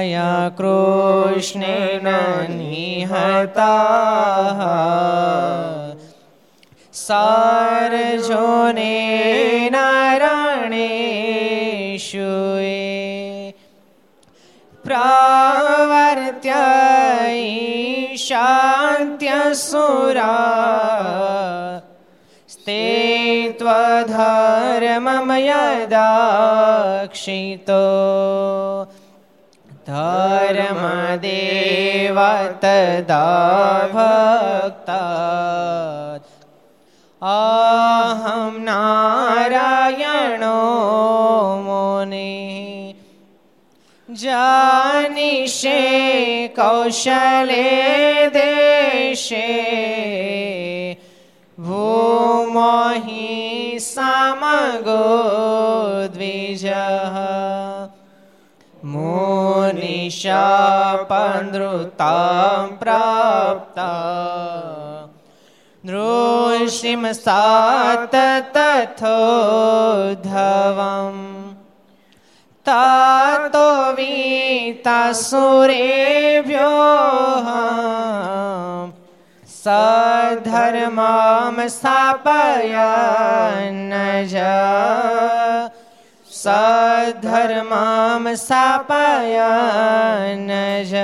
માયા કૃષ્ણેન નિહતા સારજોને નારાયણેશુએ પ્રાવર્ત્ય શાંત્યસુરા તે ત્વધર્મમયદાક્ષિતો ધર્મદેવ તદા ભક્તા અહં નારાયણો મુનિ જાનિષે કૌશલે દેશે ભૂમોહિ સમગો शापनृतां प्राप्ता नृषिं सात तथोद्धवम् तातो वीतासुरेभ्योः स धर्मां स्थापया न સધર્મામ સ્થાપયન જ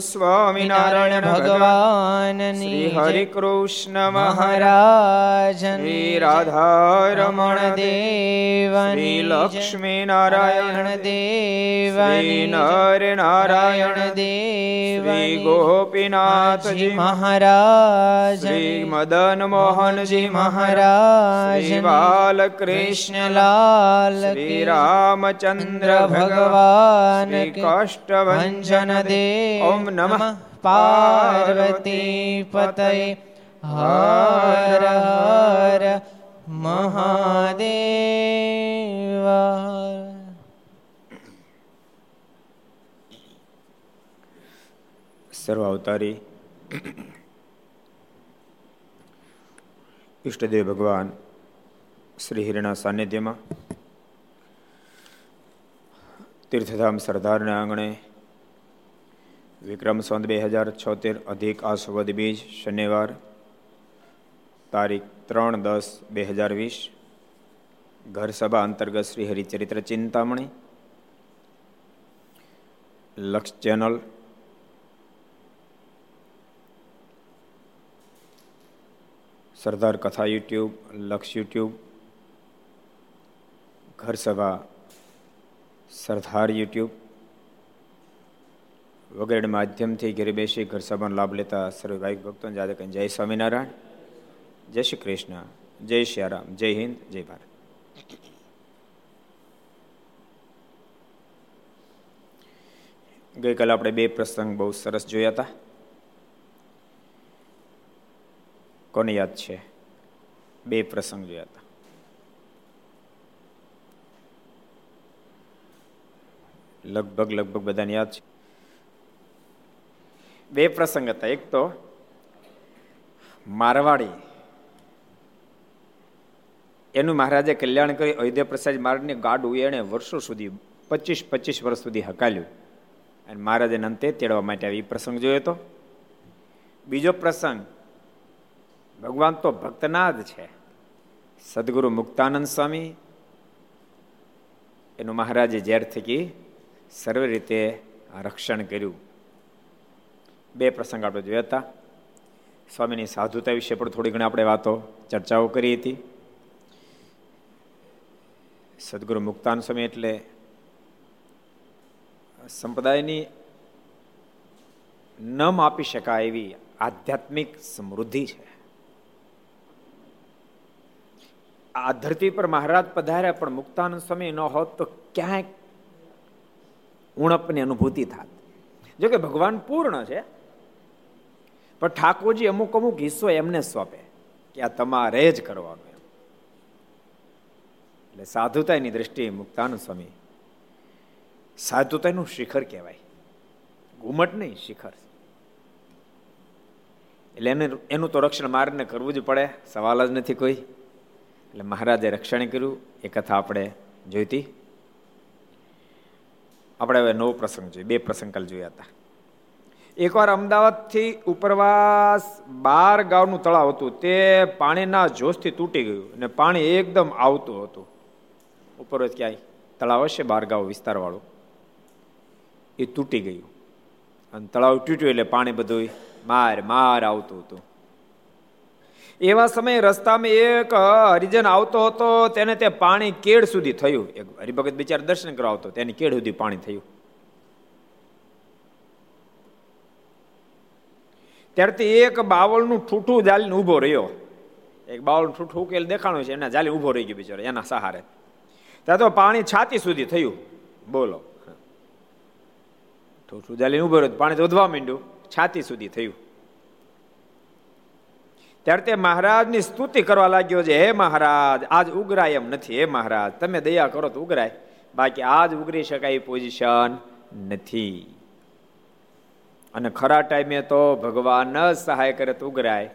સ્વામિનારાયણ ભગવાન શ્રી હરિ કૃષ્ણ મહારાજ શ્રી રાધા રમણ દેવ શ્રી લક્ષ્મી નારાયણ દેવ શ્રી નર નારાયણ દેવ શ્રી ગોપીનાથજી મહારાજ શ્રી મદન મોહનજી મહારાજ શ્રી કૃષ્ણલાલ શ્રી રામચંદ્ર ભગવાન શ્રી કે કાષ્ટભન દેવ ઓમ નમઃ પાર્વતી પતય હર હર મહાદેવ સર્વ અવતારી ઈષ્ટદેવ ભગવાન શ્રી હિરણા સાનિધ્યમાં તીર્થધામ સરદારના આંગણે વિક્રમ સંત બે હજાર છોતેર અધિક આસવદ બીજ શનિવાર તારીખ ત્રણ દસ બે હજાર વીસ ઘર સભા અંતર્ગત શ્રી હરિચરિત્ર ચિંતામણી લક્ષ ચેનલ સરદાર કથા યુટ્યુબ લક્ષ યુટ્યુબ ઘર સભા સરદાર યુટ્યુબ વગેરે માધ્યમથી ઘરે બેસી ઘર સભાનો લાભ લેતા સર્વે ભાઈ ભક્તો જાદે જય સ્વામિનારાયણ, જય શ્રી કૃષ્ણ, જય શ્રી રામ, જય હિન્દ, જય ભારત. ગઈકાલે આપણે બે પ્રસંગ બહુ સરસ જોયા હતા. કોને યાદ છે? બે પ્રસંગ જોયા હતા. લગભગ લગભગ બધાને યાદ છે. બે પ્રસંગ હતા. એક તો મારવાડી. એનું મહારાજે કલ્યાણ કરી અયોધ્યા પ્રસાદ માર્ગની ગાડું એણે વર્ષો સુધી, પચીસ પચીસ વર્ષ સુધી હકાલ્યું. અને મહારાજે અંતે તેડવા માટે આવી પ્રસંગ જોયો હતો બીજો પ્રસંગ, ભગવાન તો ભક્તના જ છે. સદગુરુ મુક્તાનંદ સ્વામી એનું મહારાજે ઝેર થકી સર્વ રીતે રક્ષણ કર્યું. બે પ્રસંગ આપણે જોયા હતા. સ્વામીની સાધુતા વિશે પણ થોડી ઘણી આપણે વાતો, ચર્ચાઓ કરી હતી. સદગુરુ મુક્તાન સ્વામી એટલે સંપ્રદાયની ન માપી શકાય એવી આધ્યાત્મિક સમૃદ્ધિ છે. આ ધરતી પર મહારાજ પધાર્યા પણ મુક્તાનંદ સ્વામી ન હોત તો ક્યાંક ઉણપની અનુભૂતિ થાત. જોકે ભગવાન પૂર્ણ છે પણ ઠાકોરજી અમુક અમુક હિસ્સો એમને સોંપે કે આ તમારે જ કરવાનું એમ. એટલે સાધુતાની દ્રષ્ટિએ મુક્તાનંદ સ્વામી સાધુતાનું શિખર કહેવાય. ઘુમટ નહીં શિખર. એટલે એને એનું તો રક્ષણ મારને કરવું જ પડે, સવાલ જ નથી કોઈ. એટલે મહારાજે રક્ષણ કર્યું, એ કથા આપણે જોઈતી. આપણે હવે નવો પ્રસંગ જોઈએ, બે પ્રસંગ કાલ જોયા હતા. એકવાર અમદાવાદથી ઉપરવાસ બાર ગામનું તળાવ હતું, તે પાણીના જોશથી તૂટી ગયું અને પાણી એકદમ આવતું હતું. ઉપરવાસ ક્યાંય તળાવ હશે, બાર ગામ વિસ્તારવાળું. એ તૂટી ગયું. અને તળાવ તૂટ્યું એટલે પાણી બધું માર માર આવતું હતું. એવા સમયે રસ્તામાં એક હરિજન આવતો હતો, તેને તે પાણી કેડ સુધી થયું. એક હરિભગત બિચાર દર્શન કરાવતો તેની કેડ સુધી પાણી થયું. ત્યારથી એક બાવળનું ઠૂઠું જાલીને ઊભો રહ્યો. એક બાવળનું ઠૂઠું ઉકેલ દેખાણું છે, એના જાલી ઊભો રહી ગયો બિચારો, એના સહારે. ત્યાં તો પાણી છાતી સુધી થયું. બોલો. ઠૂઠું જાલીને ઊભો રહ્યો, પાણી વધવા માંડ્યું, છાતી સુધી થયું. ત્યારે તે મહારાજની સ્તુતિ કરવા લાગ્યો છે, હે મહારાજ, આજ ઉગરાય એમ નથી, હે મહારાજ, તમે દયા કરો તો ઉગરાય, બાકી આજ ઉગરી શકાય પોઝિશન નથી. અને ખરા ટાઈમે તો ભગવાન જ સહાય કરે તો ઉઘરાય.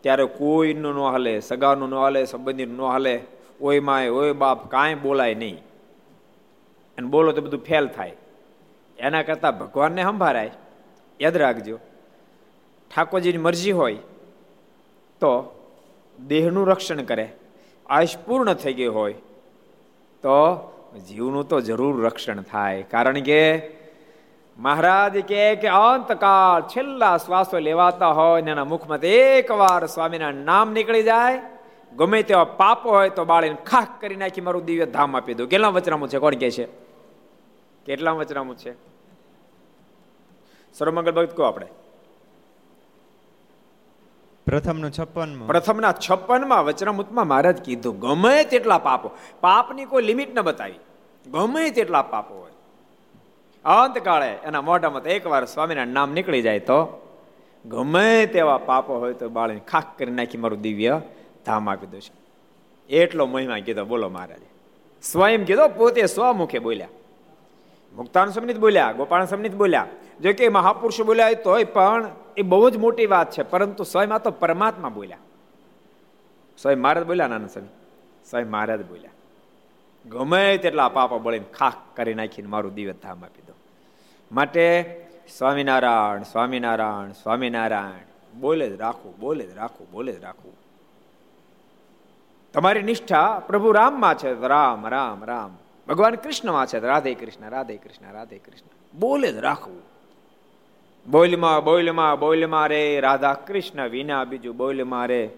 ત્યારે કોઈનું ન હાલે, સગાનું ન હાલે, સંબંધીનું ન હાલે, ઓય માય, ઓય બાપ, કાંઈ બોલાય નહીં. અને બોલો તો બધું ફેલ થાય. એના કરતાં ભગવાનને સંભાળાય. યાદ રાખજો, ઠાકોરજીની મરજી હોય તો દેહનું રક્ષણ કરે. આયુષ પૂર્ણ થઈ ગઈ હોય તો જીવનું તો જરૂર રક્ષણ થાય. કારણ કે મહારાજ કે કે અંતકાળ છેલ્લા શ્વાસો લેવાતા હોય એના મુખમાં એકવાર સ્વામીના નામ નીકળી જાય ગમે તેવા પાપો હોય તો બાળીને ખાખ કરી નાખી મારું દિવ્ય ધામ આપી દઉં. કેટલા વચનામું છે? કોણ કે છે? કેટલા વચનામું છે? સર્વમંગલ ભક્ત કહો આપણે. પ્રથમનું છપ્પનમાં. પ્રથમના છપ્પનમાં વચનામૃતમાં મહારાજ કીધું ગમે તેટલા પાપો પાપની કોઈ લિમિટ ન બતાવી. ગમે તેટલા પાપો હોય. અંતકાળે એના મોઢામાં એકવાર સ્વામીના નામ નીકળી જાય તો ગમે તેવા પાપો હોય તો બાળીને ખાખ કરી નાખી મારું દિવ્ય ધામ આપી દો છે. એટલો મહિમા કીધો, બોલો મહારાજે. સ્વયં કીધો, પોતે સ્વમુખે બોલ્યા. મુક્તાન સમિત બોલ્યા, ગોપાલ સમિત બોલ્યા. જો કે મહાપુરુષો બોલ્યા તોય પણ એ બહુ જ મોટી વાત છે, પરંતુ સ્વયં તો પરમાત્મા બોલ્યા. સ્વયં મહારાજ બોલ્યા, નાના સ્વામી, સ્વયં મહારાજ બોલ્યા. ગમે તેટલા પાપા બળીને ખાખ કરી નાખીને મારું દિવ્ય ધામ આપી માટે સ્વામિનારાયણ સ્વામિનારાયણ સ્વામિનારાયણ. બોલે જ રાખવું બોલે જ રાખવું બોલે જ રાખવું તમારી નિષ્ઠા પ્રભુ રામમાં છે. રામ રામ રામ. ભગવાન કૃષ્ણમાં છે. રાધે કૃષ્ણ રાધે કૃષ્ણ રાધે કૃષ્ણ. બોલે જ રાખવું બોલમાં બોલમાં બોલમાં રે. રાધા કૃષ્ણ વિના બીજું બોલમાં રે.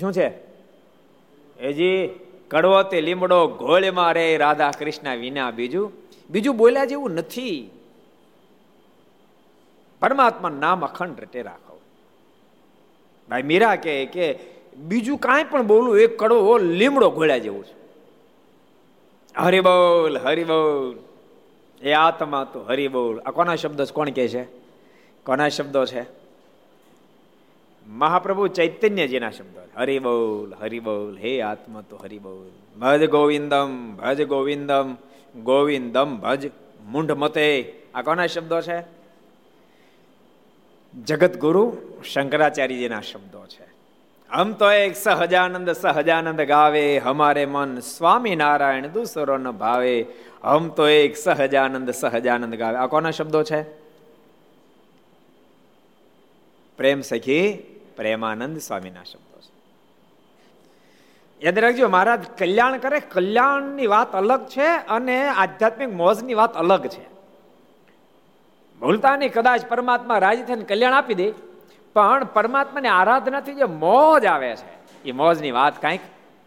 શું છે? એજી કડવો તે લીમડો ઘોળમાં રે. રાધા કૃષ્ણ વિના બીજું. બીજું બોલ્યા જેવું નથી. પરમાત્મા નામ અખંડ રીતે રાખો. ભાઈ મીરા કે કે બીજું કાંઈ પણ બોલું, એક કડવો લીમડો ઘોળ્યા જેવું છે. હરિબોલ હરિબોલ એ આત્મા તો હરિબોલ આ કોના શબ્દ કોણ કે છે? કોના શબ્દો છે? મહાપ્રભુ ચૈતન્યજીના શબ્દો હરિ બોલ હરિ બોલ. હે આત્મા તો હરિ બોલ. ભજ ગોવિંદમ ભજ ગોવિંદમ ગોવિંદમ ભજ મુંઢ મતે. આ કોના શબ્દો છે? જગત ગુરુ શંકરાચાર્યજીના શબ્દો છે. હમ તો એક સહજાનંદ સહજાનંદ ગાવે, હમારે મન સ્વામિનારાયણ દૂસરો ન ભાવે. હમ તો એક સહજાનંદ સહજાનંદ ગાવે. આ કોના શબ્દો છે? પ્રેમ સખી, પ્રેમાનંદ સ્વામીના શબ્દો છે. યાદ રાખજો, મહારાજ, કલ્યાણ કરે, કલ્યાણની વાત અલગ છે અને આધ્યાત્મિક મોજની વાત અલગ છે. ભૂલતા નહીં કદાચ પરમાત્મા રાજી થઈને કલ્યાણ આપી દે, પણ પરમાત્માની આરાધનાથી જે મોજ આવે છે, એ મોજની વાત કાંઈક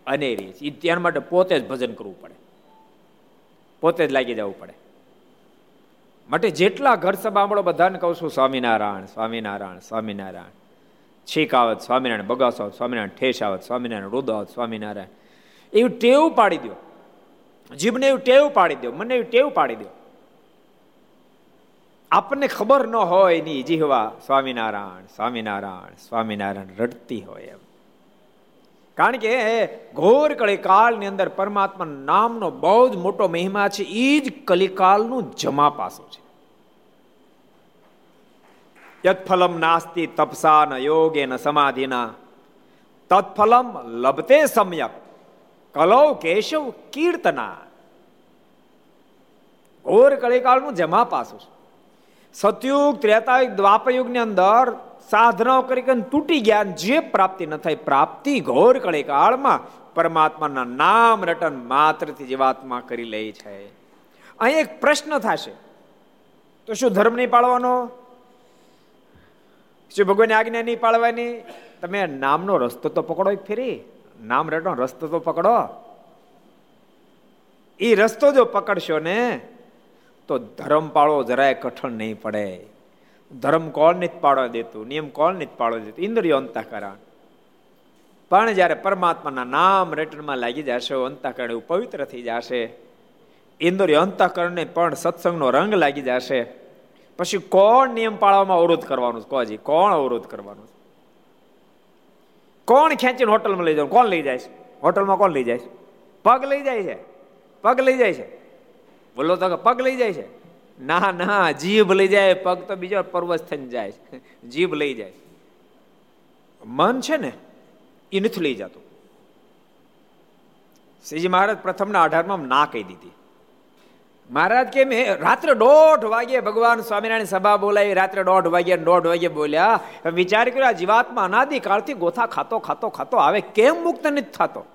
અનેરી છે. એ ત્યાં માટે પોતે જ ભજન કરવું પડે. પોતે જ લાગી જવું પડે. માટે જેટલા ઘર સભામળો બધાને કહું છું, સ્વામિનારાયણ સ્વામિનારાયણ સ્વામિનારાયણ. છીક આવત સ્વામિનારાયણ બગાસ આવત સ્વામિનારાયણ ઠેસ આવત સ્વામિનારાયણ રુદ આવત સ્વામિનારાયણ. એવું ટેવ પાડી દો જીભને એવું ટેવ પાડી દો મને એવું ટેવ પાડી દો આપણને ખબર ન હોયની જીહવા સ્વામિનારાયણ સ્વામિનારાયણ સ્વામિનારાયણ રડતી હોય એમ. કારણ કે ઘોર કળીકાળની અંદર પરમાત્મા નામનો બહુ જ મોટો મહિમા છે એ જ કલિકાલનું જમા પાસું છે. યત્ફલમ નાસ્તિ તપસા ન યોગે ન સમાધિના. તત્ફલમ લભતે સમ્યક. કલૌ કેશવ કીર્તના. ઘોર કળીકાળનું જમા પાસું સતયુગ, ત્રેતાયુગ દ્વાપયુગની અંદર સાધનાઓ કરી તૂટી ગયા જે પ્રાપ્તિ ન થાય પ્રાપ્તિ ઘોર કળીકાળમાં પરમાત્માના નામ રટન માત્રથી જીવાત્મા કરી લે છે. અહીં એક પ્રશ્ન થશે. તો શું ધર્મ નહીં પાળવાનો? શું ભગવાનની આજ્ઞા નહીં પાળવાની? તમે નામનો રસ્તો તો પકડો એક ફેરી. નામ રટો રસ્તો તો પકડો. એ રસ્તો જો પકડશો ને તો ધર્મ પાળવો જરાય કઠણ નહીં પડે. ધર્મ કોણ નથી પાડવા દેતું? નિયમ કોણ નથી પાડવા દેતું? ઇન્દ્રિયો અંતઃકરણ. પણ જ્યારે પરમાત્માના નામ રટનમાં લાગી જશે, અંતઃકરણ એવું પવિત્ર થઈ જશે. ઇન્દ્રિય અંતઃકરણને પણ સત્સંગનો રંગ લાગી જશે. પછી કોણ નિયમ પાળવામાં અવરોધ કરવાનું કોજી કોણ અવરોધ કરવાનું કોણ ખેંચીને હોટલમાં લઈ જવાનું? કોણ લઈ જાય છે? હોટલમાં કોણ લઈ જાય પગ લઈ જાય છે? પગ લઈ જાય છે? બોલો તો પગ લઈ જાય છે? ના ના, જીભ લઈ જાય, પગ તો બીજો પર્વત થઈને જાય છે. જીભ લઈ જાય. મન છે ને, એ નથી લઈ જતું. શ્રીજી મહારાજ પ્રથમના અઢારમાં ના કહી દીધી. મહારાજ કે મેં રાત્રે દોઢ વાગે ભગવાન સ્વામિનારાયણ સભા બોલાવી, રાત્રે દોઢ વાગે દોઢ વાગે બોલ્યા, વિચાર કર્યો, આ જીવાત્મા અનાદિ કાળથી ગોથા ખાતો ખાતો ખાતો, આવે કેમ મુક્ત નથી થતો?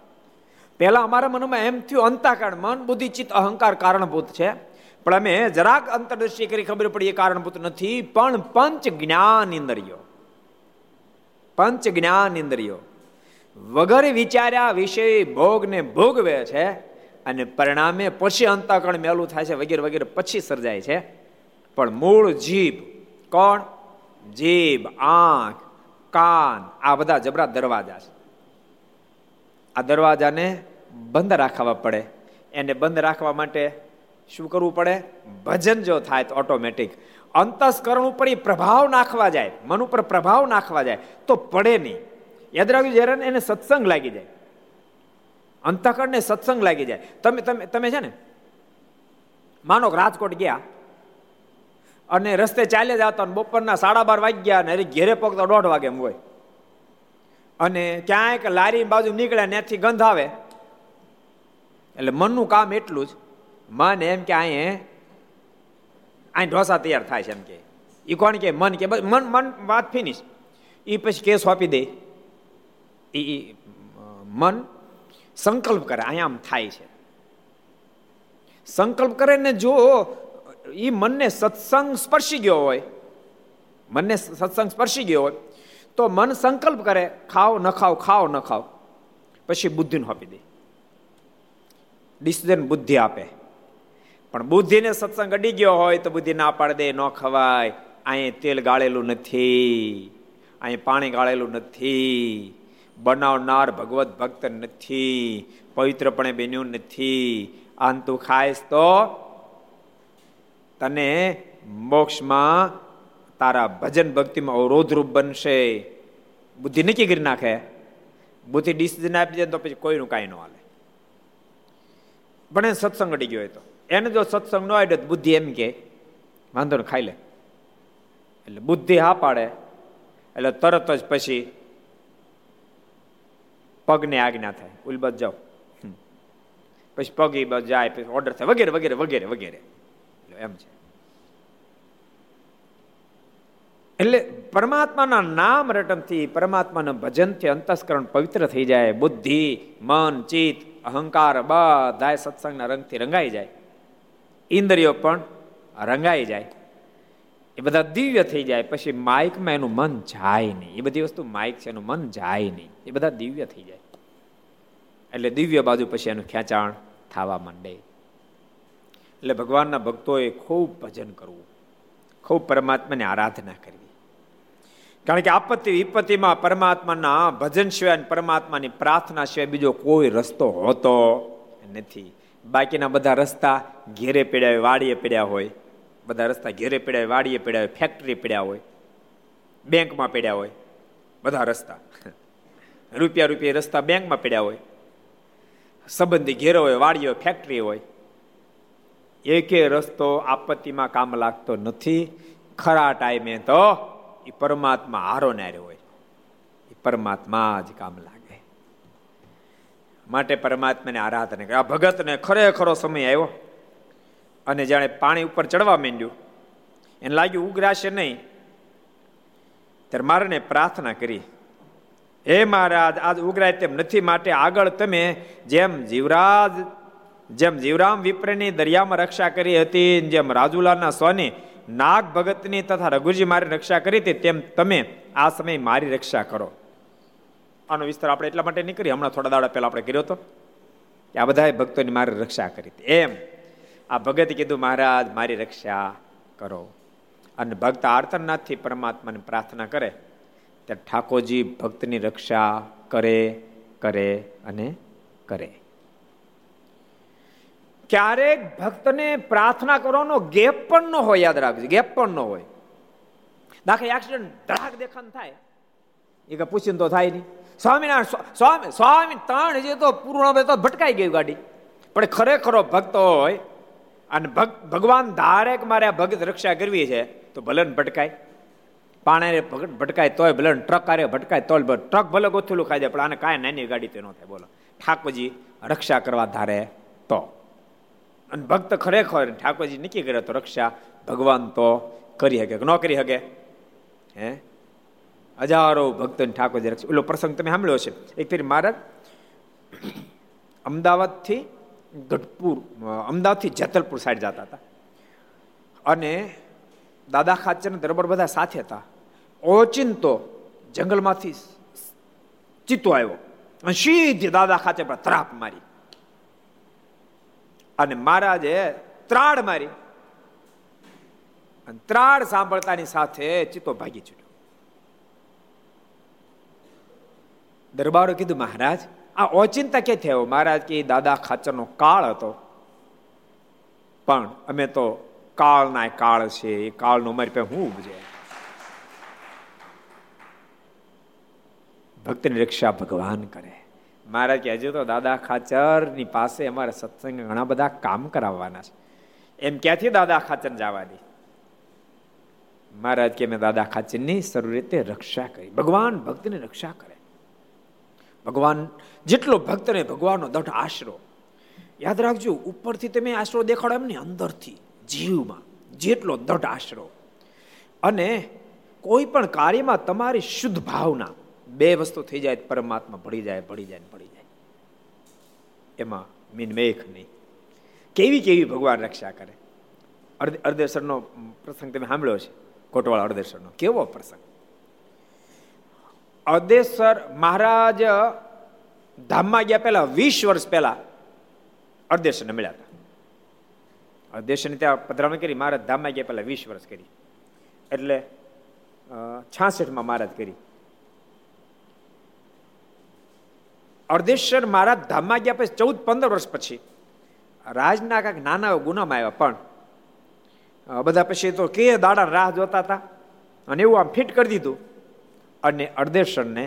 પહેલા અમારા મનમાં એમ થયું અંતાકાળ મન, બુદ્ધિ, ચિત્ત, અહંકાર કારણભૂત છે. પણ અમે જરાક અંતરદૃષ્ટિ કરી ખબર પડી, એ કારણભૂત નથી, પણ પંચ જ્ઞાન ઇન્દ્રિયો પંચ જ્ઞાન ઇન્દ્રિયો વગર વિચાર્યા વિષય ભોગને ભોગવે છે અને પરિણામે પછી અંતઃકરણ મેલું થાય છે, વગેરે વગેરે, પછી સર્જાય છે. પણ મૂળ જીભ કોણ? જીભ, આંખ, કાન, આ બધા જબરા દરવાજા છે. આ દરવાજાને બંધ રાખવા પડે. એને બંધ રાખવા માટે શું કરવું પડે? ભજન જો થાય તો ઓટોમેટિક અંતસ્કરણ ઉપર પ્રભાવ નાખવા જાય. મન ઉપર પ્રભાવ નાખવા જાય. તો પડે નહીં. યાદ રાખજો, જ્યારે એને સત્સંગ લાગી જાય. અંતઃકરણને સત્સંગ લાગી જાય. તમે તમે તમે છે ને, માનો રાજકોટ ગયા અને રસ્તે ચાલ્યા જતા બપોરના સાડા બાર વાગ્યા અને ઘેરે પગતો દોઢ વાગે હોય. અને ક્યાંક લારી બાજુ નીકળ્યા ત્યાંથી ગંધ આવે. એટલે મનનું કામ એટલું જ. મન એમ કે અહીં અહીં ઢોસા તૈયાર થાય છે એમ કે. એ કોણ કે? મન કે. મન મન વાત ફિનિશ એ પછી કેસ આપી દે. એ મન સંકલ્પ કરે અહીંયા આમ થાય છે. સંકલ્પ કરે ને જો એ મનને સત્સંગ સ્પર્શી ગયો હોય, મનને સત્સંગ સ્પર્શી ગયો હોય તો મન સંકલ્પ કરે ખાવ ન ખાવ ખાવ ન ખાવ પછી બુદ્ધિને આપી દે. ડિસિઝન બુદ્ધિ આપે. પણ બુદ્ધિને સત્સંગ અડી ગયો હોય તો બુદ્ધિ ના પાડે દે, ન ખવાય. અહીં તેલ ગાળેલું નથી. અહીં પાણી ગાળેલું નથી. બનાવનાર ભગવત ભક્ત નથી. પવિત્રપણે બન્યું નથી. આમ તું ખાઈશ તો તને મોક્ષમાં તારા ભજન ભક્તિમાં અવરોધરૂપ બનશે. બુદ્ધિ નક્કી કરી નાખે. બુદ્ધિ ડિસિઝન આપી દે તો પછી કોઈનું કાંઈ ન હાલે. પણ એ સત્સંગ અડી ગયો તો. એને જો સત્સંગ ન આવ્યો તો બુદ્ધિ એમ કે, વાંધો ને ખાઈ લે. એટલે બુદ્ધિ હા પાડે. એટલે તરત જ પછી પગને આજ્ઞા થાય. ઉલબત જાઓ. પછી પગ જાય, પછી ઓર્ડર થાય. વગેરે વગેરે વગેરે વગેરે. એમ છે. એટલે પરમાત્માના નામ રટનથી પરમાત્માના ભજનથી અંતસ્કરણ પવિત્ર થઈ જાય. બુદ્ધિ, મન, ચિત્ત, અહંકાર બધા સત્સંગના રંગથી રંગાઈ જાય. ઇન્દ્રિયો પણ રંગાઈ જાય. એ બધા દિવ્ય થઈ જાય. પછી માઇકમાં એનું મન જાય નહીં. એ બધી વસ્તુ માઇક છે, એનું મન જાય નહીં. એ બધા દિવ્ય થઈ જાય. એટલે દિવ્ય બાજુ પછી એનું ખેંચાણ થવા માંડે. એટલે ભગવાનના ભક્તોએ ખૂબ ભજન કરવું. ખૂબ પરમાત્માની આરાધના કરવી કારણ કે આપત્તિ વિપત્તિમાં પરમાત્માના ભજન સિવાય પરમાત્માની પ્રાર્થના સિવાય બીજો કોઈ રસ્તો હોતો નથી. બાકીના બધા રસ્તા ઘેરે પડ્યા વાડીએ પડ્યા હોય. બધા રસ્તા ઘેરે પડ્યા વાડીએ પડ્યા હોય, ફેક્ટરી પડ્યા હોય, બેંકમાં પડ્યા હોય. બધા રસ્તા. રૂપિયા રૂપિયા રસ્તા બેંકમાં પડ્યા હોય. સંબંધી ઘેરો હોય, વાડીઓ, ફેક્ટરી હોય. એકે રસ્તો આપત્તિમાં કામ લાગતો નથી. ખરા ટાઈમે તો એ પરમાત્મા હારો નાર્યો હોય. એ પરમાત્મા જ કામ લાગે. માટે પરમાત્માને આરાધના કરે. આ ભગતને ખરેખરો સમય આવ્યો. અને જાણે પાણી ઉપર ચડવા માંડ્યું. એને લાગ્યું ઉગરાશે નહીં. ત્યારે મારને પ્રાર્થના કરી. હે મહારાજ, આજ ઉગરાય તેમ નથી. માટે આગળ તમે જેમ જીવરાજ, જેમ જીવરામ વિપ્રની દરિયામાં રક્ષા કરી હતી જેમ રાજુલાના સ્વની નાગ ભગતની તથા રઘુજી મારી રક્ષા કરી હતી તેમ તમે આ સમયે મારી રક્ષા કરો. આનો વિસ્તાર આપણે એટલા માટે નહીં કરી હમણાં થોડા દાડા પહેલા આપણે કર્યો હતો કે આ બધા ભક્તોની મારી રક્ષા કરી હતી. એમ આ ભગત કીધું, મહારાજ, મારી રક્ષા કરો. અને ભક્ત આર્તનાથથી પરમાત્માને પ્રાર્થના કરે ત્યારે ઠાકોરજી ભક્તની રક્ષા કરે કરે અને કરે. ક્યારેક ભક્તને પ્રાર્થના કરવાનો ગેપ પણ ન હોય, યાદ રાખજો, ગેપ પણ ન હોય. દાખલા એક્સિડન્ટ ધડાક દેખાન થાય. એ કે પૂછીને તો થાય નહીં. સ્વામિનારાયણ સ્વામી સ્વામી ત્રણ હજી તો પૂર્ણ તો ભટકાઈ ગયું ગાડી. પણ ખરેખરો ભક્ત હોય અને ભગવાન ધારે મારે આ ભગત રક્ષા કરવી છે, તો ભલે ભટકાય. પાણે ભટકાય તોય ભલે ટ્રક આરે ભટકાય તોય ટ્રક ભલે ગોથેલું ખાઈ જાય પણ આને કાંઈ નાની ગાડી તો ન થાય, બોલો. ઠાકોરજી, રક્ષા કરવા ધારે તો. અને ભક્ત ખરેખર ઠાકોરજી નક્કી કરે તો રક્ષા ભગવાન તો કરી શકે ન કરી શકે? હે? હજારો ભક્તોને ઠાકોરજી રક્ષા ઓલો પ્રસંગ તમે સાંભળ્યો છે એક ફેર મહારાજ અમદાવાદથી ગઢપુર, અમદાવાદથી જેતલપુર સાઈડ જતા હતા. અને દાદા ખાચર દરબાર બધા સાથે હતા. ઓચિંતો જંગલમાંથી ચિત્તો આવ્યો અને સીધી દાદા ખાચર પર તરાપ મારી. અને મહારાજે ત્રાડ મારી. અને ત્રાડ સાંભળતાની સાથે ચિત્તો ભાગી છૂટ્યો. દરબારો કીધું, મહારાજ, આ ઓચિંતા કે થયો મહારાજ કે, દાદા ખાચરનો કાળ હતો. પણ અમે તો કાળના કાળ છે, એ કાળનો અમારી પાસે હું ઉપજે? ભક્તની રક્ષા ભગવાન કરે. મહારાજ કે હજુ તો દાદા ખાચરની પાસે અમારે સત્સંગ ઘણા બધા કામ કરાવવાના છે. એમ ક્યાંથી દાદા ખાચર જવાની? મહારાજ કે મેં દાદા ખાચરની સર્વ રીતે રક્ષા કરી. ભગવાન ભક્તની રક્ષા કરે. ભગવાન જેટલો ભક્તને ભગવાનનો દઢ આશરો. યાદ રાખજો, ઉપરથી તમે આશરો દેખાડો એમની અંદરથી, જીવમાં જેટલો દઢ આશરો. અને કોઈ પણ કાર્યમાં તમારી શુદ્ધ ભાવના બે વસ્તુ થઈ જાય, પરમાત્મા ભળી જાય ભળી જાય ભળી જાય. એમાં મીન મેઘ નહીં. કેવી કેવી ભગવાન રક્ષા કરે? અર્ધેશ્વરનો પ્રસંગ તમે સાંભળ્યો છે કોટવાળ અર્ધેશ્વરનો. કેવો પ્રસંગ? અર્ધેશ્વર મહારાજ ધામમાં ગયા પહેલા, વીસ વર્ષ પહેલા અર્ધેશ્વરને મળ્યા હતા. અર્ધેશ્વરની ત્યાં પધરામણી કરી, મહારાજ ધામમાં ગયા પહેલા વીસ વર્ષ કરી. એટલે છાસઠમાં મહારાજ કરી. અર્ધેશ્વર મહારાજ ધામમાં ગયા પછી ચૌદ, પંદર વર્ષ પછી. રાજના કાંઈક નાના ગુનામાં આવ્યા, પણ બધા પછી તો કે દાડા રાહ જોતા હતા અને એવું આમ ફિટ કરી દીધું. અને અર્ધેશ્વરને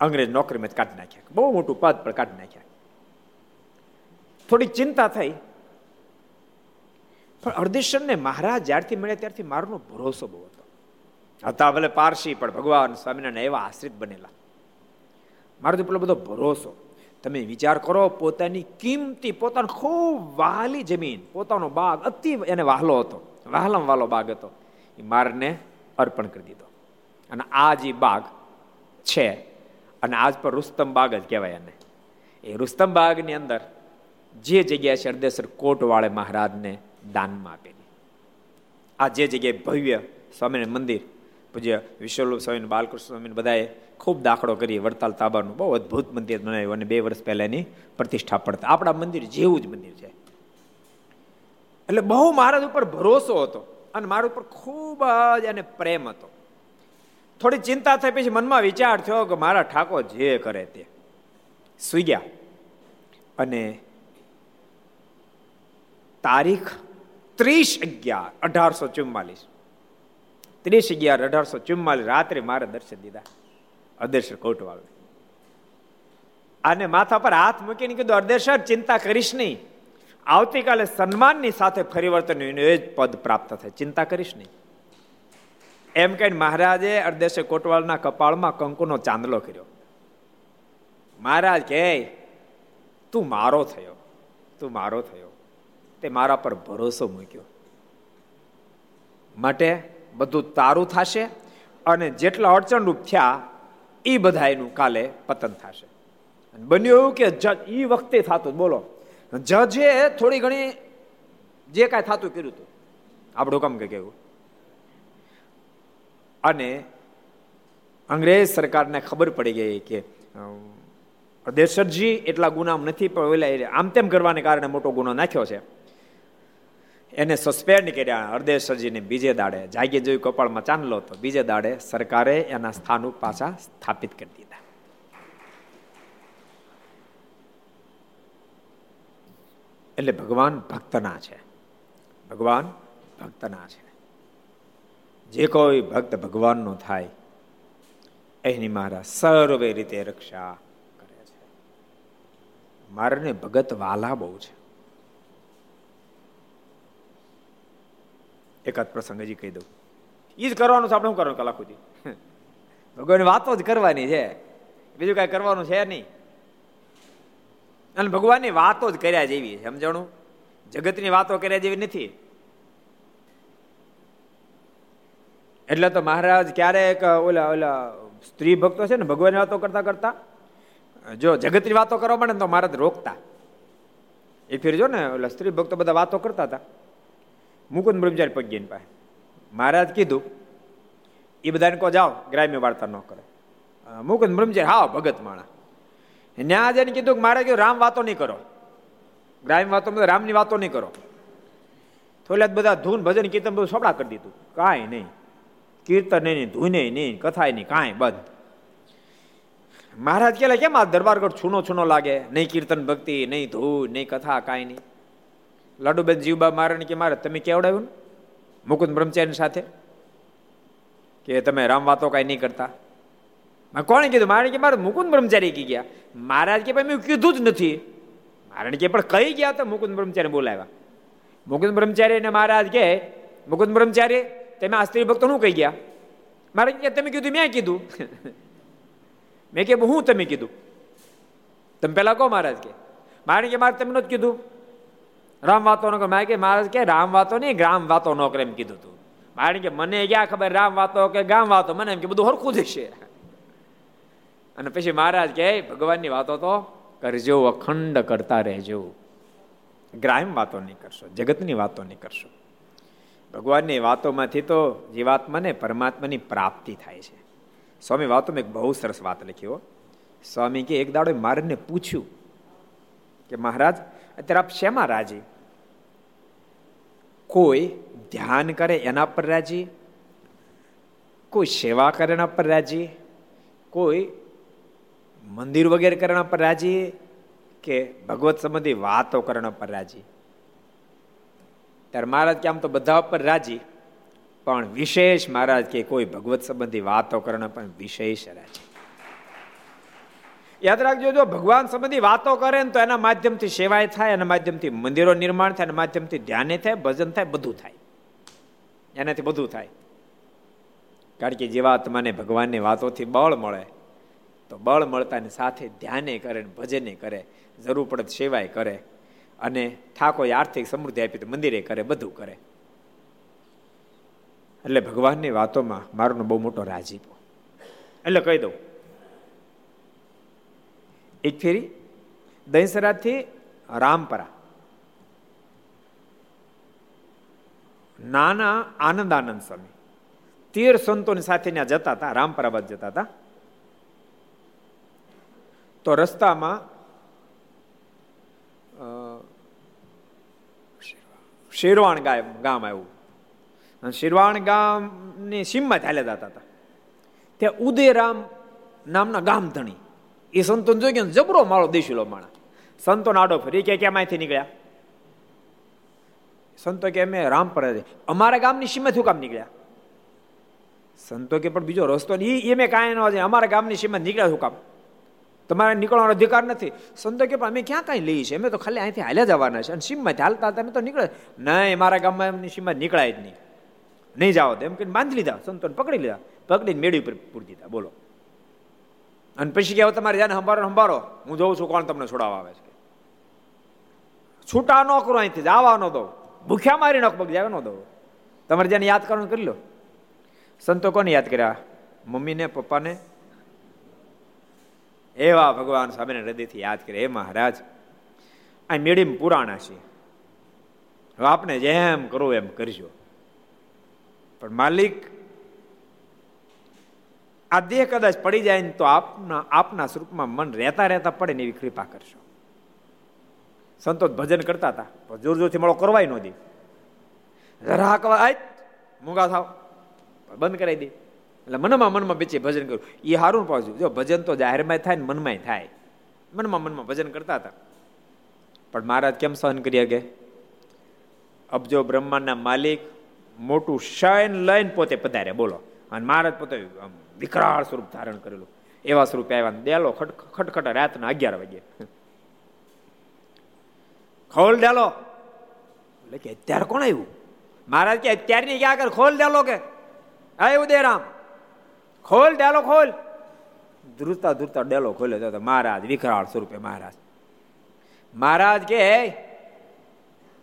અંગ્રેજ નોકરીમાં કાઢી નાખ્યા. બહુ મોટું પદ પર કાઢી નાખ્યા. થોડી ચિંતા થઈ. પણ અર્ધેશ્વરને મહારાજ જ્યારથી મળ્યા ત્યારથી મારનો ભરોસો બહુ હતો. હતા ભલે પારસી, પણ ભગવાન સ્વામિનારાયણ એવા આશ્રિત બનેલા. મારો પેલો બધો ભરોસો. તમે વિચાર કરો, પોતાની કિંમતી, પોતાનો ખૂબ વહાલી જમીન, પોતાનો બાગ, અતિ એને વહાલો હતો વહાલમ વાલો બાગ હતો, એ મારને અર્પણ કરી દીધો. અને આ જે બાગ છે, અને આજ પર રુસ્તમ બાગ જ કહેવાય એને. એ રુસ્તમ બાગની અંદર જે જગ્યા છે અર્ધેશ્વર કોટવાળે મહારાજને દાનમાં આપેલી. આ જે જગ્યાએ ભવ્ય સ્વામીનું મંદિર પૂજ્ય વિશ્વરૂપ સ્વામી બાલકૃષ્ણ સ્વામી બધાએ ખૂબ દાખલો કરી વડતાલ તાબાનું. બહુ અદભુત મંદિર બનાવ્યું અને બે વર્ષ પહેલાની પ્રતિષ્ઠા પડતા. આપણા મંદિર જેવું જ મંદિર છે. એટલે બહુ મહારાજ ઉપર ભરોસો હતો અને મારા ઉપર ખૂબ જ એને પ્રેમ હતો. થોડી ચિંતા થઈ પછી મનમાં વિચાર થયો કે મારા ઠાકોર જે કરે તે. સુઈ ગયા. અને તારીખ ત્રીસ અગિયાર અઢારસો ચુમ્માલીસ. ત્રીસ અગિયાર અઢારસો ચુમ્માલીસ રાત્રે મારે દર્શન દીધા. અદર્શન કોટવાળ આને માથા પર હાથ મૂકીને કીધું અર્ધેશ્વર ચિંતા કરીશ નહીં. આવતીકાલે સન્માનની સાથે ફરીવર્તન એ જ પદ પ્રાપ્ત થાય. ચિંતા કરીશ નહીં. એમ કહીને મહારાજે અર્ધેશ્વર કોટવાલના કપાળમાં કંકુનો ચાંદલો કર્યો. મહારાજ કે તું મારો થયો. તું મારો થયો. તે મારા પર ભરોસો મૂક્યો. માટે બધું તારું થશે અને જેટલા અડચણરૂપ થયા એ બધા એનું કાલે પતન થશે. બન્યું એવું કે જજ એ વખતે થતું બોલો. જજે થોડી ઘણી જે કાંઈ થતું કર્યું હતું. આપણું કામ કે કેવું? અને અંગ્રેજ સરકારને ખબર પડી ગઈ કે દેશરજી એટલા ગુનામ નથી પણ આમ તેમ કરવાને કારણે મોટો ગુનો નાખ્યો છે. એને સસ્પેન્ડ કર્યા. હરદેશ્વરજીને બીજે દાડે જાગી જોયું કપાળમાં ચાંદલો તો બીજે દાડે સરકારે એના સ્થાન પાછા સ્થાપિત કરી દીધા. એટલે ભગવાન ભક્તના છે. ભગવાન ભક્તના છે. જે કોઈ ભક્ત ભગવાનનો થાય, એની મારા સર્વે રીતે રક્ષા કરે છે. મારને ભગત વાલા બહુ છે. એકાદ પ્રસંગ હજી કહી દઉં. એ જ કરવાનું છે આપણે શું કરવાનું કલાક સુધી? ભગવાનની વાતો જ કરવાની છે. બીજું કાંઈ કરવાનું છે નહીં. અને ભગવાનની વાતો જ કર્યા જેવી સમજણું? જગતની વાતો કર્યા જેવી નથી. એટલે તો મહારાજ ક્યારેક ઓલા ઓલા, સ્ત્રી ભક્તો છે ને, ભગવાનની વાતો કરતા કરતા જો જગતની વાતો કરવા માંડે તો મહારાજ રોકતા. એ ફેર જો ને, ઓલા સ્ત્રી ભક્તો બધા વાતો કરતા હતા. મુકુંદ બ્રહ્મચારી પગ્યની પાસે મહારાજ કીધું એ બધાને કહો, જાઓ, ગ્રામ્ય વાર્તા ન કરે. મુકુંદ બ્રહ્મચારી હા, ભગત માણા ન્યા જઈને કીધું કે, મારે કીધું, રામ વાતો નહીં કરો. ગ્રામ્ય વાતો રામની વાતો નહીં કરો. થોડા બધા ધૂન, ભજન, કીર્તન બધું સોપડા કરી દીધું. કાંઈ નહીં. કીર્તન નહીં, ધૂને નહીં, કથાય નહીં, કાંઈ બંધ. મહારાજ કે કેમ આ દરબારગઢ છૂનો છૂનો લાગે? નહીં કીર્તન ભક્તિ, નહીં ધૂન, નહીં કથા, કાંઈ નહીં. લાડુબેન જીવબા મારણ કે મારે, તમે કેવડાવ્યું મુકુદ બ્રહ્મચારી સાથે? કે તમે રામ વાતો કાંઈ નહીં કરતા? કોણે કીધું? મારે કે મારે મુકુદ બ્રહ્મચારી કી ગયા. મહારાજ કે ભાઈ મેં કીધું જ નથી. મારે કે પણ કઈ ગયા તો મુકુંદ બ્રહ્મચારી બોલાવ્યા. મુકુંદ બ્રહ્મચારી ને મહારાજ કે, મુકુંદ બ્રહ્મચારી, તમે આ સ્ત્રી ભક્તો શું કહી ગયા? મારે કે, તમે કીધું, મેં કીધું. મેં કે, હું તમે કીધું? તમે પેલા કહો મહારાજ કે. મારે કે, મારે તમને જ કીધું. રામ વાતો ન કરે મારે કે મહારાજ કે રામ વાતો નહીં ગ્રામ વાતો ન એમ કીધું તું. મારે કે, મને ક્યાં ખબર રામ વાતો કે ગામ વાતો મને એમ કે બધું હરખું જશે અને પછી મહારાજ કે ભગવાનની વાતો તો કરજો, અખંડ કરતા રહેજો. ગ્રામ વાતો નહીં કરશો, જગતની વાતો નહીં કરશો. ભગવાનની વાતોમાંથી તો જીવાત્માને પરમાત્માની પ્રાપ્તિ થાય છે. સ્વામી વાતોમાં એક બહુ સરસ વાત લખી સ્વામી કે, એક દાડો મારને પૂછ્યું કે, મહારાજ, અત્યારે આપ શેમાં રાજી? કોઈ ધ્યાન કરે એના પર રાજી? કોઈ સેવા કરે એના પર રાજી? કોઈ મંદિર વગેરે કરવા પર રાજી? કે ભગવત સંબંધી વાતો કરવા પર રાજી? ત્યારે મહારાજ કે આમ તો બધા ઉપર રાજી, પણ વિશેષ મહારાજ કે કોઈ ભગવત સંબંધી વાતો કરવા પણ વિશેષ રાજી. યાદ રાખજો, જો ભગવાન સંબંધી વાતો કરે ને તો એના માધ્યમથી સેવાય થાય, એના માધ્યમથી મંદિરો નિર્માણ થાય, એના માધ્યમથી ધ્યાને થાય, ભજન થાય, બધું થાય. એનાથી બધું થાય. કારણ કે જીવાત્માને ભગવાનની વાતોથી બળ મળે, તો બળ મળતાની સાથે ધ્યાને કરે ભજને કરે, જરૂર પડે સેવાય કરે, અને ઠાકોર આર્થિક સમૃદ્ધિ આપી તો મંદિરે કરે, બધું કરે. એટલે ભગવાનની વાતોમાં મારોનો બહુ મોટો રાજીપો. એટલે કહી દઉં એક ફેરી દહીસરાથી રામપરા. નાના આનંદ આનંદ સ્વામી. તેર સંતોની સાથે ત્યાં જતા હતા, રામપરા બાદ જતા હતા. તો રસ્તામાં શેરવાણ ગામ આવ્યું. શેરવાણ ગામની સીમમાં ચાલ્યા જતા હતા. ત્યાં ઉદયરામ નામના ગામ ધણી એ સંતોન જોઈ ગયા જબરો માળો દેશીલો માણા સંતો આડો ફરી કે ક્યાંમાંથી નીકળ્યા? સંતો કે અમે રામ પર અમારા ગામની સીમાથી કામ નીકળ્યા? સંતો કે પણ બીજો રસ્તો એ મેં કાંઈ ન અમારા ગામની સીમા નીકળ્યા શું કામ? તમારે નીકળવાનો અધિકાર નથી. સંતો કે પણ અમે ક્યાં કાંઈ લઈએ છીએ અમે તો ખાલી અહીંથી હાલ્યા જવાના છે. અને સીમમાંથી હાલતા હતા અમે તો નીકળે નહીં, મારા ગામમાં એમની સીમા નીકળાય જ નહીં. નહીં જાઓ તો એમ કહીને બાંધી લીધા. સંતોને પકડી લીધા. પકડીને મેળી ઉપર પૂરી દીધા. બોલો. અને પછી કહેવાય તમારે જાને સંભારો સંભાળો. હું જોઉં છું કોણ તમને છોડાવવા આવે છે. છૂટા ન કરો અહીંથી, જવા ન દો. ભૂખ્યા મારી નાખો, પગ જવા ન દો. તમારે જેને યાદ કરવાનું કરી લો. સંતો કોને યાદ કર્યા? મમ્મીને, પપ્પાને? એવા ભગવાન સ્વામીને હૃદયથી યાદ કરે. હે મહારાજ, આ મેળીમ પુરાણા છે હવે આપને જેમ કરવું એમ કરજો. પણ માલિક આ દેહ કદાચ પડી જાય ને તો આપના આપના સ્વરૂપમાં મન રહેતા રહેતા પડે ને એવી કૃપા કરશો. સંતોષ ભજન કરતા હતા. જોર જોરથી મળો કરવાય નો દે. જરા મૂંગા થાવ. બંધ કરાવી દે. એટલે મનમાં મનમાં બેચી ભજન કર્યું એ સારું પાછું જો ભજન તો જાહેરમાં થાય ને મનમાં થાય. મનમાં મનમાં ભજન કરતા હતા. પણ મહારાજ કેમ સહન કરી શકે અબજો બ્રહ્માંડના માલિક મોટું શયન લઈને પોતે પધારે બોલો. અને મહારાજ પોતે વિકરાળ સ્વરૂપ ધારણ કરેલું. એવા સ્વરૂપે આવ્યા દેલો ખટખટ રાતના અગિયાર વાગે. ખોલ ડેલો એટલે કે અત્યારે કોણ આવ્યું? મહારાજ કે અત્યારની ક્યાં કર ખોલ ડેલો કે? આવ્યું દે રામ ખોલ ડેલો ખોલ. ધ્રુતા ધ્રુતા ડેલો ખોલ્યો તો મહારાજ, વિકરાળ સ્વરૂપે મહારાજ. મહારાજ કે,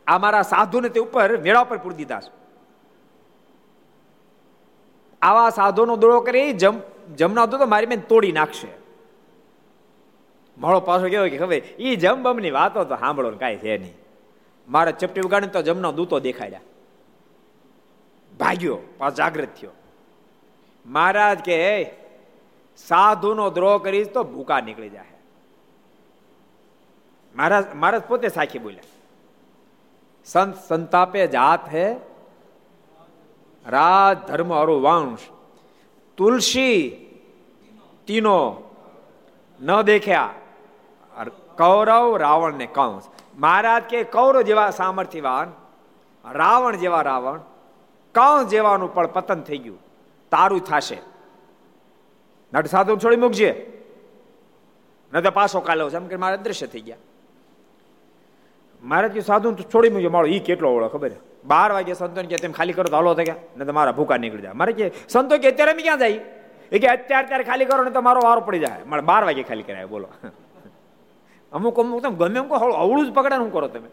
આ મારા સાધુને તે ઉપર મેળા પર પૂરી દીધા છે. આવા સાધુનો દોડો કરી જમ, જમના તો મારી મેં તોડી નાખશે. મારો પાછો કેવો કે ખબર એ જમ બમની વાતો તો સાંભળો ને કાંઈ છે નહીં. મારે ચપટી ઉગાડી તો જમનો દૂતો દેખાડ્યા. ભાગ્યો, પાછો જાગૃત થયો. મહારાજ કે સાધુનો દ્રોહ કરીશ તો ભૂકા નીકળી જાય મહારાજ મહારાજ પોતે સાખી બોલ્યા. સંત સંતાપે જાત હે રાજ ધર્મ અરુ વંશ. તુલસી તીનો ન દેખ્યા. કૌરવ રાવણ ને કંસ. મહારાજ કે કૌરવ જેવા સામર્થ્યવાન, રાવણ જેવા રાવણ, કંસ જેવાનું પણ પતન થઈ ગયું. તારું થશે. નટ સાધુ છોડી મૂકજે. ન તો પાછો કાલો છે. એમ કે મારા અદ્રશ્ય થઈ ગયા. મહારાજ કે સાધુ છોડી મૂકજો. મારો ઈ કેટલો ઓળો ખબર બાર વાગે સંતો કે તેમ ખાલી કરો તો હાલો થાય ને તો મારા ભૂકા નીકળી જાય. મારે કે, સંતો કે, અત્યારે ક્યાં જાય? એ કે, અત્યારે ત્યારે ખાલી કરો ને તો મારો વારો પડી જાય. મારે બાર વાગે ખાલી કરાય, બોલો. અમુક અમુક તમે ગમે એમ કહો અવળું જ પકડે શું કરો તમે.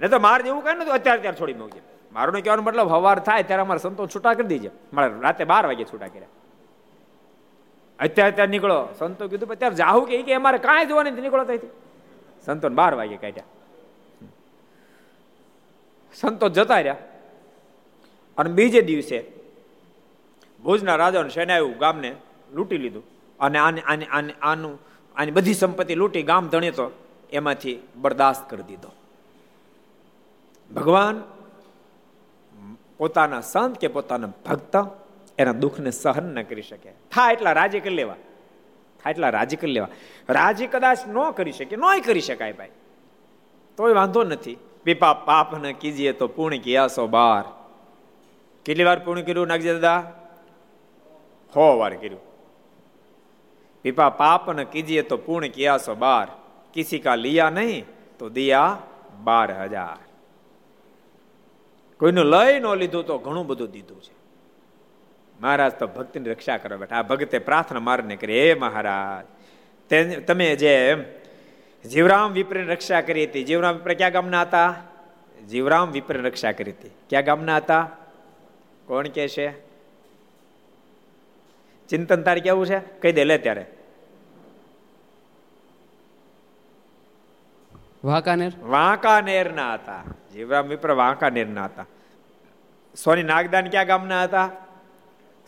ને તો મારે જેવું કહે ને તો અત્યારે ત્યારે છોડી મૂકજે. મારું કહેવાનો મતલબ, હવાર થાય ત્યારે અમારે સંતો છૂટા કરી દેજે. મારે રાતે બાર વાગે છૂટા કર્યા. અત્યારે અત્યારે નીકળો. સંતો કીધું અત્યારે જાહું કે અમારે કાંઈ જોવાની નીકળો ત્યાંથી સંતો બાર વાગે કાઢ્યા. સંતો જતા રહ્યા. અને બીજે દિવસે ભુજના રાજાનું સેનાયું ગામને લૂંટી લીધું. અને આને આને આને આનું આની બધી સંપત્તિ લૂંટી ગામ ધણે તો એમાંથી બરદાસ્ત કરી દીધો. ભગવાન પોતાના સંત કે પોતાના ભક્ત એના દુઃખને સહન ન કરી શકે. થા એટલા રાજી કરી લેવા. થાય એટલા રાજી કરી લેવા. રાજી કદાચ ન કરી શકે. નોય કરી શકાય ભાઈ. તોય વાંધો નથી. પીપા પાપ ને કીજીએ તો પૂર્ણ કિયાસો બાર. કેટલી વાર પૂર્ણ કર્યું નાગજી દાદા? હો વાર કર્યું. પીપા પાપ ને કીજીએ તો પૂર્ણ કિયાસો બાર. કિસી કા લિયા નહીં તો દિયા બાર હજાર. કોઈનું લઈ ન લીધું તો ઘણું બધું દીધું છે. મહારાજ તો ભક્તિની રક્ષા કરવા બેઠા. આ ભગતે પ્રાર્થના મારને કરી, હે મહારાજ તમે જે જીવરામ વિપ્રની રક્ષા કરી હતી. જીવરામ વિપ્ર ક્યાં ગામના હતા? જીવરામ વિપ્રની રક્ષા કરી હતી. ક્યાં ગામના હતા? કોણ કે છે? ચિંતન તારે કેવું છે? કહી દે લે ત્યારે. વાંકાનેર? વાંકાનેર ના હતા. જીવરામ વિપ્ર વાંકાનેર ના હતા. સોની નાગદાન ક્યાં ગામના હતા?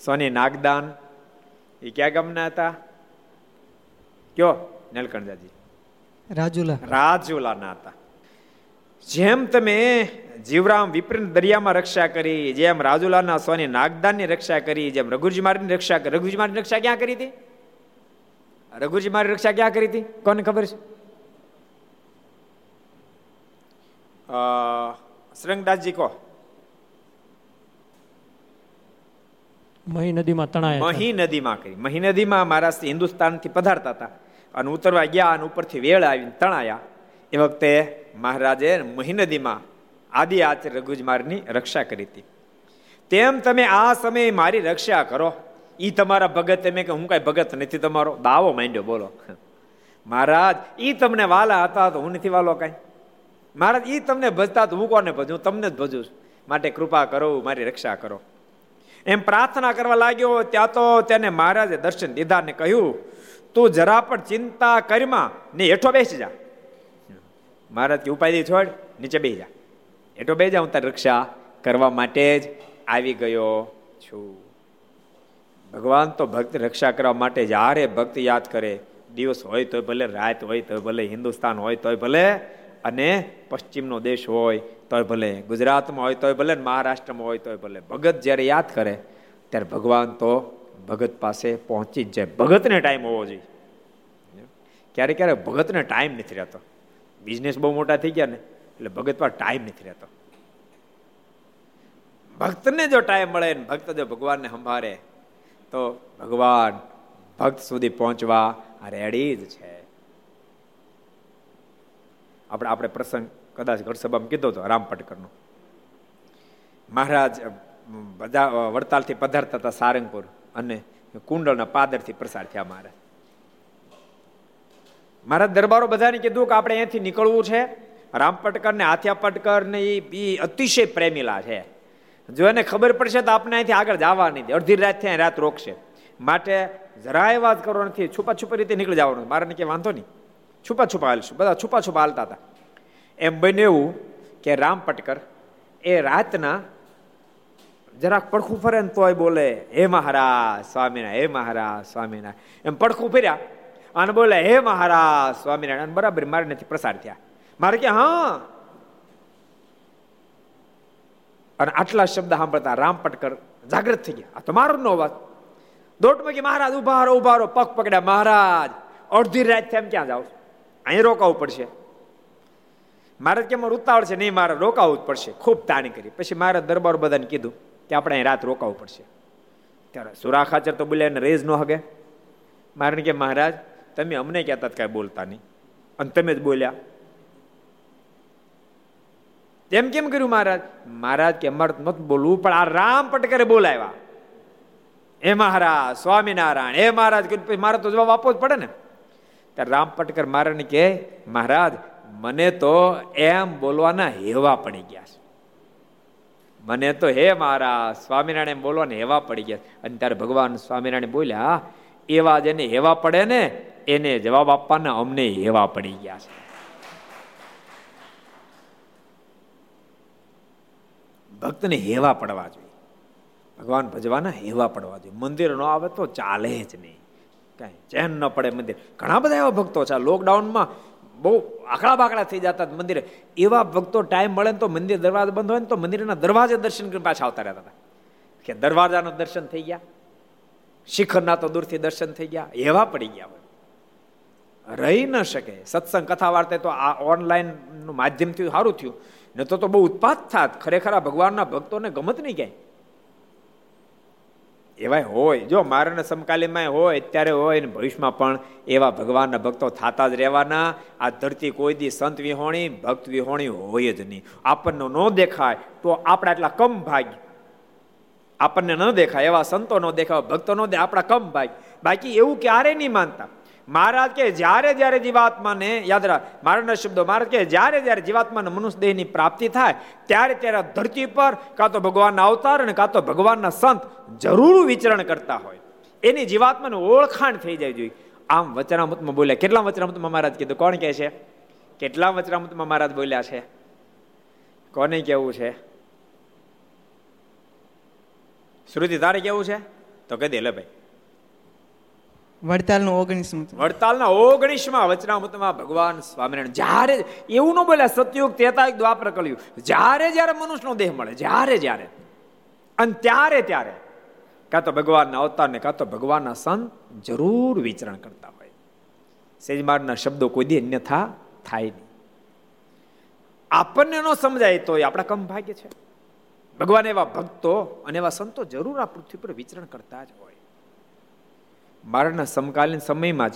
સોની નાગદાન. એ ક્યાં ગામના હતા? કયો? નલકંઠાજી રાજુલા. રાજુલાના હતા જેમ તમે જીવરામ વિપરીત દરિયામાં રક્ષા કરી જેમ રાજુલાના સોની નાગદાનની રક્ષા કરી જેમ રઘુજી મારીની રક્ષા કરી રઘુજી મારીની રક્ષા ક્યાં કરી હતી? રઘુજી મારી રક્ષા ક્યાં કરી હતી? કોને ખબર છે? શ્રંગદાસજી કહો. મહી નદીમાં તણાય મહી નદીમાં કરી. મહી નદીમાં મહારાષ્ટ્ર હિન્દુસ્તાનથી પધારતા હતા. અને ઉતરવા ગયા અને ઉપરથી વેળ આવીને તણાયા. એ વખતે મહારાજે મહી નદીમાં આદિ આચાર્ય રઘુજમારની રક્ષા કરી હતી. તેમ તમે આ સમયે મારી રક્ષા કરો. એ તમારા ભગત તમે કે હું કઈ ભગત નથી, તમારો દાવો માંડ્યો, બોલો. મહારાજ, ઈ તમને વાલા હતા તો હું નથી વાલો કઈ? મહારાજ એ તમને ભજતા તો હું કોને ભજું? તમને જ ભજું. માટે કૃપા કરો, મારી રક્ષા કરો. એમ પ્રાર્થના કરવા લાગ્યો, ત્યાં તો તેને મહારાજે દર્શન દીધા ને કહ્યું તું જરા પણ ચિંતા કરમાં ને હેઠો બેસી જા. મહારાજ કે ઉપાય છોડ, નીચે બેસી જા. હેઠો બેસી જા, હું તારી રક્ષા કરવા માટે જ આવી ગયો છું. ભગવાન તો ભક્ત રક્ષા કરવા માટે જ્યારે ભક્ત યાદ કરે, દિવસ હોય તોય ભલે, રાત હોય તોય ભલે, હિન્દુસ્તાન હોય તોય ભલે, અને પશ્ચિમનો દેશ હોય તોય ભલે, ગુજરાતમાં હોય તોય ભલે મહારાષ્ટ્રમાં હોય તોય ભલે, ભગત જ્યારે યાદ કરે, ત્યારે ભગવાન તો ભગત પાસે પહોંચી જ જાય. ભગતને ટાઈમ હોવો જોઈએ. ક્યારેક ક્યારેક ભગતને ટાઈમ નથી રહેતો. બિઝનેસ બહુ મોટા થઈ ગયા ને, એટલે ભગત પાસે ટાઈમ નથી રહેતો. ભક્તને જો ટાઈમ મળે ને ભક્ત જો ભગવાનને સંભાળે, તો ભગવાન ભક્ત સુધી પહોંચવા રેડી જ છે. આપણે આપણે પ્રસંગ કદાચ ઘરસભામાં કીધો હતો રામ પટકરનો. મહારાજ વડતાલથી પધારતા હતા સારંગપુર. અને કુંડળના પાદરથી પ્રસાર થયા મહારાજ મારા દરબારો બધાને કીધું કે આપણે અહીંયાથી નીકળવું છે. રામ પટકર ને હાથિયા પટકર ને એ અતિશય પ્રેમીલા છે. જો એને ખબર પડશે તો આપણે અહીંથી આગળ જવા નહીં અડધી રાત થયા, રાત રોકશે. માટે જરાય વાત કરો નથી. છુપા છુપા રીતે નીકળી જવાનું. મારે કે વાંધો નહીં. છુપા છુપા હાલશું. બધા છુપા છુપા હાલતા હતા. એમ બન્યું એવું કે રામ પટકર એ રાતના જરાક પડખું ફરે ને તોય બોલે, હે મહારાજ, સ્વામિનારાયણ, હે મહારાજ, સ્વામિનારાયણ. એમ પડખું ફર્યા અને બોલે, હે મહારાજ, સ્વામિનારાયણ. બરાબર મારે નથી પ્રસાર થયા. મારે કે, હા. અને આટલા શબ્દ સાંભળતા રામ પટકર જાગૃત થઈ ગયા. આ તમારો નો અવાજ દોટમાં કે, મહારાજ ઊભા રહો ઊભા રહો. પગ પકડ્યા, મહારાજ, અડધી રાત એમ ક્યાં જાઓ અહીં રોકાવું પડશે. મારે કે, મારું ઉતાવળ છે નહીં મારે રોકાવું જ પડશે. ખૂબ તાણી કરી. પછી મારે દરબાર બધાને કીધું કે આપણે અહીં રાત રોકાવું પડશે. ત્યારે સુરા ખાચર તો બોલ્યા એને રેજ ન હગે. મારણ કે મહારાજ, તમે અમને કહેતા કાંઈ બોલતા નહીં. અને તમે જ બોલ્યા. તેમ કેમ કર્યું મહારાજ? મહારાજ કે અમારે નથી બોલવું, પણ આ રામ પટકરે બોલાવ્યા. એ મહારાજ, સ્વામિનારાયણ, હે મહારાજ પછી મારે તો જવાબ આપવો જ પડે ને? ત્યારે રામ પટકર મારાને કે મહારાજ, મને તો એમ બોલવાના હેવા પડી ગયા છે. મને તો હે મારા, સ્વામિનારાયણ બોલવાને હેવા પડી ગયા. અને ત્યારે ભગવાન સ્વામિનારાયણ બોલ્યા એવા જેને હેવા પડે ને, એને જવાબ આપવાના અમને હેવા પડી ગયા છે. ભક્તને હેવા પડવા જોઈએ. ભગવાન ભજવાના હેવા પડવા જોઈએ. મંદિર ન આવે તો ચાલે જ નહીં. કાંઈ ચેન ન પડે મંદિર. ઘણા બધા એવા ભક્તો છે. લોકડાઉનમાં બહુ આકડા બાકડા થઈ જતા મંદિરે. એવા ભક્તો ટાઈમ મળે તો મંદિર દરવાજા બંધ હોય ને તો મંદિરના દરવાજે દર્શન કરી પાછા આવતા રહેતા હતા. કે દરવાજાનું દર્શન થઈ ગયા. શિખરના તો દૂરથી દર્શન થઈ ગયા. એવા પડી ગયા રહી ન શકે. સત્સંગ કથા વાર્તે તો આ ઓનલાઈનનું માધ્યમથી સારું થયું. ન તો બહુ ઉત્પાદ થાત. ખરેખર આ ભગવાનના ભક્તોને ગમત નહીં ક્યાંય. એવાય હોય, જો મારાના સમકાલીમાં હોય અત્યારે હોય ને ભવિષ્યમાં પણ એવા ભગવાનના ભક્તો થતા જ રહેવાના. આ ધરતી કોઈ દી સંત વિહોણી, ભક્ત વિહોણી હોય જ નહીં. આપણને ન દેખાય તો આપણા એટલા કમ ભાગ્ય. આપણને ન દેખાય, એવા સંતો ન દેખાય, ભક્તો ન દે, આપણા કમ ભાગ્ય. બાકી એવું ક્યારે નહીં માનતા. મહારાજ કે જ્યારે જ્યારે જીવાત્માને, યાદ રાખ, મારાના શબ્દો, મહારાજ કે જ્યારે જ્યારે જીવાત્માને મનુષ્ય દેહની પ્રાપ્તિ થાય, ત્યારે ત્યારે ધરતી પર કાં તો ભગવાનના અવતાર અને કાં તો ભગવાનના સંત જરૂર વિચરણ કરતા હોય. એની જીવાત્માને ઓળખાણ થઈ જાય જોઈએ આમ વચનામૃતમાં બોલ્યા, કેટલા વચનામૃતમાં મહારાજ કીધું? કોણ કહે છે? કેટલા વચનામૃતમાં મહારાજ બોલ્યા છે? કોને કેવું છે? શ્રુતિ, તારે કેવું છે? તો કહી દે, લે ભાઈ. વડતાલનું ઓગણીસમું વડતાલના ઓગણીસમાં વચનામૃતમાં ભગવાન સ્વામિનારાયણ જ્યારે એવું ન બોલ્યા, સતયુગ તેતા દ્વાપર કળ્યું જ્યારે જ્યારે મનુષ્યનો દેહ મળે, જ્યારે જ્યારે, અને ત્યારે ત્યારે કાં તો ભગવાનના અવતારને કાં તો ભગવાનના સંત જરૂર વિચરણ કરતા હોય. સેજમારના શબ્દો કોઈ દી અન્યથા થાય નહીં. આપણને ન સમજાય તો એ આપણા કમ ભાગ્ય છે. ભગવાન એવા ભક્તો અને એવા સંતો જરૂર આ પૃથ્વી પર વિચરણ કરતા જ હોય. મારાના સમકાલીન સમયમાં જ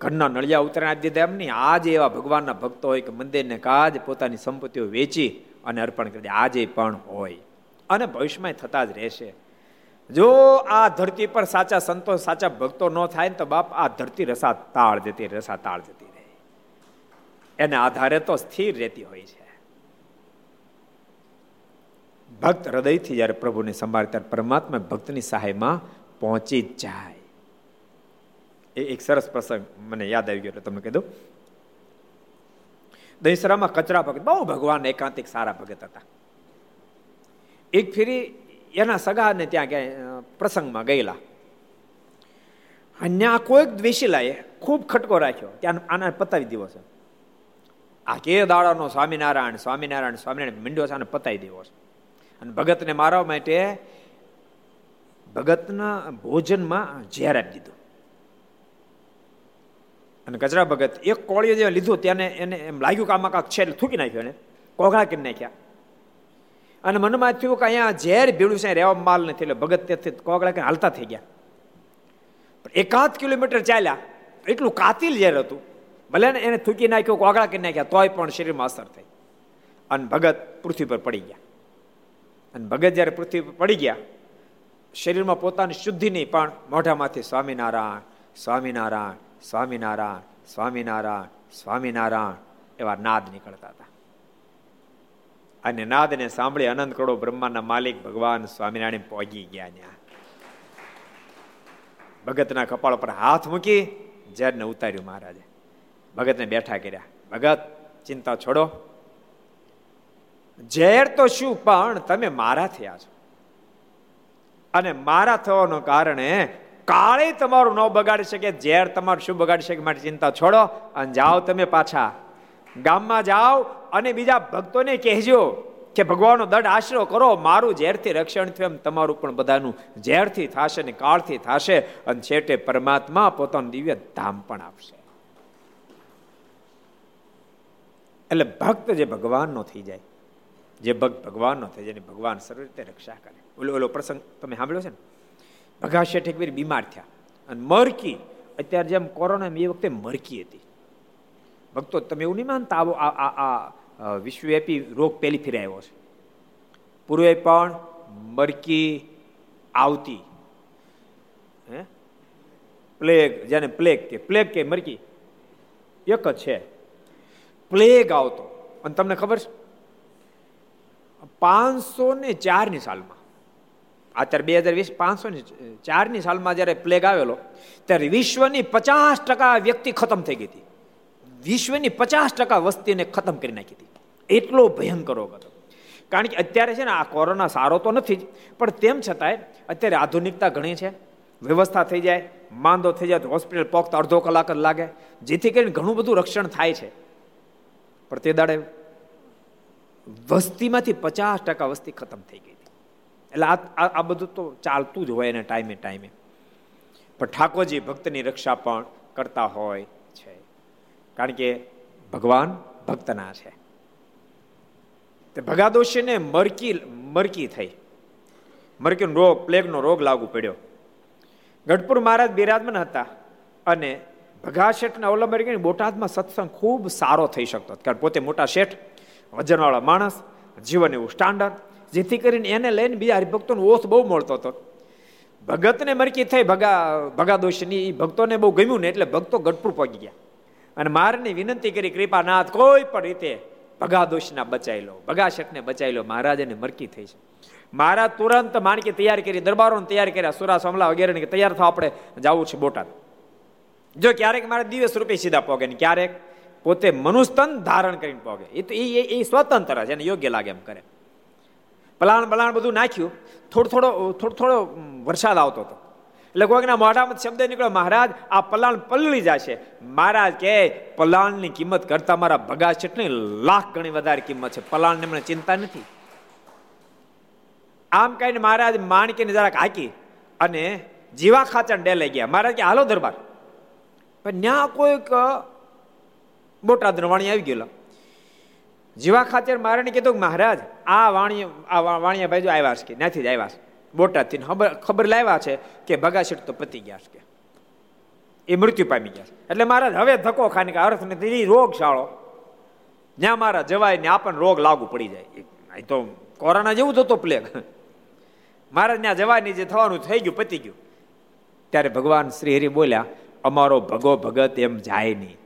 ઘરના નળિયા ઉતરાણ આપી દીધા એમ નહીં આજે એવા ભગવાનના ભક્તો હોય કે મંદિરને કાજ પોતાની સંપત્તિઓ વેચી અને અર્પણ કરી દે. આજે પણ હોય. અને ભવિષ્યમાં થતા જ રહેશે. જો આ ધરતી પર સાચા સંતો, સાચા ભક્તો ન થાય ને તો બાપ આ ધરતી રસા તાળ જતી રસા તાળ જતી રહે. એને આધારે તો સ્થિર રહેતી હોય છે. ભક્ત હૃદયથી જ્યારે પ્રભુને સંભાળે, ત્યારે પરમાત્મા ભક્તની સહાયમાં પહોંચી જાય. એ એક સરસ પ્રસંગ મને યાદ આવી ગયો એટલે તમને દઉં. દહીસરામાં કચરા ભગત, બહુ ભગવાન એકાંતિક સારા ભગત હતા. એક ફેરી એના સગાને ત્યાં ગયા પ્રસંગમાં ગયેલા. ત્યાં કોઈક દ્વેષીલાએ ખૂબ ખટકો રાખ્યો. ત્યાં આના પતાવી દેવો છે. આ કે દાડાનો સ્વામિનારાયણ સ્વામિનારાયણ સ્વામિનારાયણ મીંડો છે, આને પતાવી દેવો છે. અને ભગતને મારવા માટે ભગતના ભોજનમાં ઝેર આપી દીધું. અને ગજરા ભગત એક કોળીઓ જે લીધું તેને એને એમ લાગ્યું કે આમાં કાંક છે એટલે થૂકી નાખ્યો એને. કોગળા કરી નાખ્યા. અને મનમાં થયું કે અહીંયા ઝેર ભીડું છે રહેવા માલ નથી, એટલે ભગત ત્યાંથી કોગળા કરીને હાલતા થઈ ગયા. એકાદ કિલોમીટર ચાલ્યા, એટલું કાતિલ ઝેર હતું. ભલે ને એને થૂકી નાખ્યો, કોગળા કરી નાખ્યા, તોય પણ શરીરમાં અસર થઈ. અને ભગત પૃથ્વી પર પડી ગયા. અને ભગત જ્યારે પૃથ્વી પર પડી ગયા, શરીરમાં પોતાની શુદ્ધિ નહીં, પણ મોઢામાંથી સ્વામિનારાયણ સ્વામિનારાયણ સ્વામિનારાયણ સ્વામિનારાયણ સ્વામિનારાયણ એવા નાદ નીકળતા હતા. અને નાદને સાંભળી અનંત કરોડો બ્રહ્માના માલિક ભગવાન સ્વામિનારાયણ પહોંચી ગયા ત્યાં. ભગતના કપાળ પર હાથ મૂકી ઝેરને ઉતાર્યું મહારાજે. ભગતને બેઠા કર્યા, ભગત, ચિંતા છોડો. ઝેર તો શું, પણ તમે મારા થયા છો. અને મારા થવાનું કારણે કાળે તમારું ન બગાડી શકે, ઝેર તમારું શું બગાડી શકે માટે ચિંતા છોડો અને જાઓ તમે પાછા. ગામમાં જાઓ અને બીજા ભક્તોને કહેજો કે ભગવાનનો દંડ આશરો કરો, મારું ઝેરથી રક્ષણ થયું એમ તમારું પણ બધાનું ઝેરથી થશે ને કાળથી થશે અને છેટે પરમાત્મા પોતાનું દિવ્ય ધામ પણ આપશે. એટલે ભક્ત જે ભગવાનનો થઈ જાય, જે ભક્ત ભગવાનનો થઈ જાય ભગવાન સર્વ રીતે રક્ષા કરે. ઓલો ઓલો પ્રસંગ તમે સાંભળ્યો છે ને? ભગા શેઠ બીમાર થયા. અને મરકી, અત્યારે જેમ કોરોના એ વખતે મરકી હતી. ભક્તો, તમે એવું નહીં માનતા આવો, આ આ વિશ્વવ્યાપી રોગ પહેલી ફેરે આવ્યો છે. પૂર્વે પણ મરકી આવતી. હે? પ્લેગ, જેને પ્લેગ કે પ્લેગ કે મરકી. એક જ છે. પ્લેગ આવતો. અને તમને ખબર છે? પાંચસો ને ચારની સાલમાં અત્યારે બે હજાર વીસ પાંચસો ને ચારની સાલમાં જ્યારે પ્લેગ આવેલો, ત્યારે વિશ્વની પચાસ ટકા વ્યક્તિ ખતમ થઈ ગઈ હતી. વિશ્વની પચાસ ટકા વસ્તીને ખતમ કરી નાખી હતી. એટલો ભયંકર રોગ હતો. કારણ કે અત્યારે છે ને આ કોરોના સારો તો નથી જ, પણ તેમ છતાંય અત્યારે આધુનિકતા ઘણી છે. વ્યવસ્થા થઈ જાય, માંદો થઈ જાય, તો હોસ્પિટલ પોખતા અડધો કલાક જ લાગે. જેથી કરીને ઘણું બધું રક્ષણ થાય છે. પણ તે દાડે વસ્તીમાંથી પચાસ ટકા વસ્તી ખતમ થઈ ગઈ. એટલે આ આ બધું તો ચાલતું જ હોય એને ટાઈમે ટાઈમે પણ ઠાકોરજી ભક્તની રક્ષા પણ કરતા હોય છે. કારણ કે ભગવાન ભક્તના છે. તે ભગાદોશીને મરકી મરકી થઈ. મરકીનો રોગ, પ્લેગનો રોગ લાગુ પડ્યો. ગઢપુર મહારાજ બિરાજમાન હતા અને ભગા શેઠને અવલંબન કરીને બોટાદમાં સત્સંગ ખૂબ સારો થઈ શકતો કારણ પોતે મોટા શેઠ, વજનવાળા માણસ, જીવન એવું સ્ટાન્ડર્ડ જેથી કરીને એને લઈને બીજા હરિભક્તોનો ઓથ બહુ મળતો હતો. ભગતને મરકી થઈ ભગા ભગાદોષની એ ભક્તોને બહુ ગમ્યું ને એટલે ભક્તો ગઢપુર પહોંચી ગયા. અને મારની વિનંતી કરી, કૃપાનાથ, કોઈ પણ રીતે ભગાદોષના બચાવી લો ભગાશેઠને બચાવી લો મહારાજને મરકી થઈ છે. મહારાજ તુરંત માણકી તૈયાર કરી, દરબારોને તૈયાર કર્યા, સુરા, સમલા વગેરેને તૈયાર થવા આપણે, જવું છે બોટાદ. જો ક્યારેક મારે દિવસ રૂપે સીધા પોગે ને ક્યારેક પોતે મનુસ્તન ધારણ કરીને પોગે. એ તો એ સ્વતંત્ર છે એને યોગ્ય લાગે એમ કરે. પલાણ બલાણ બધું નાખ્યું. થોડો થોડો થોડો થોડો વરસાદ આવતો હતો. એટલે કોઈકના મોઢામાં શબ્દ નીકળ્યો, મહારાજ, આ પલાણ પલળી જશે. મહારાજ કે, પલાણની કિંમત કરતા મારા ભગા ચટણી લાખ ગણી વધારે કિંમત છે. પલાણને મને ચિંતા નથી. આમ કહીને મહારાજ માણકીને જરાક હાકી અને જીવા ખાચર ડે લઈ ગયા. મહારાજ કે, હાલો દરબાર. પણ ત્યાં કોઈક બોટાદ વાણી આવી ગયેલો. જીવા ખાચર મારાને કીધું મહારાજ, આ વાણી આ વાણિયા ભાઈ જો આવ્યા છે કે ત્યાંથી જ આવ્યા છે? બોટાદથી ખબર ખબર લાવ્યા છે કે ભગાશેઠ તો પતી ગયા છે કે. એ મૃત્યુ પામી ગયા છે. એટલે મહારાજ, હવે ધક્કો ખાને કે અર્થ નથી રોગ શાળો જ્યાં મારા જવાય ને આપણને રોગ લાગુ પડી જાય. તો કોરોના જેવું થતો પ્લેગ. મહારાજ, ત્યાં જવાની જે થવાનું થઈ ગયું, પતી ગયું. ત્યારે ભગવાન શ્રી હરિ બોલ્યા, અમારો ભગો ભગત એમ જાય નહીં.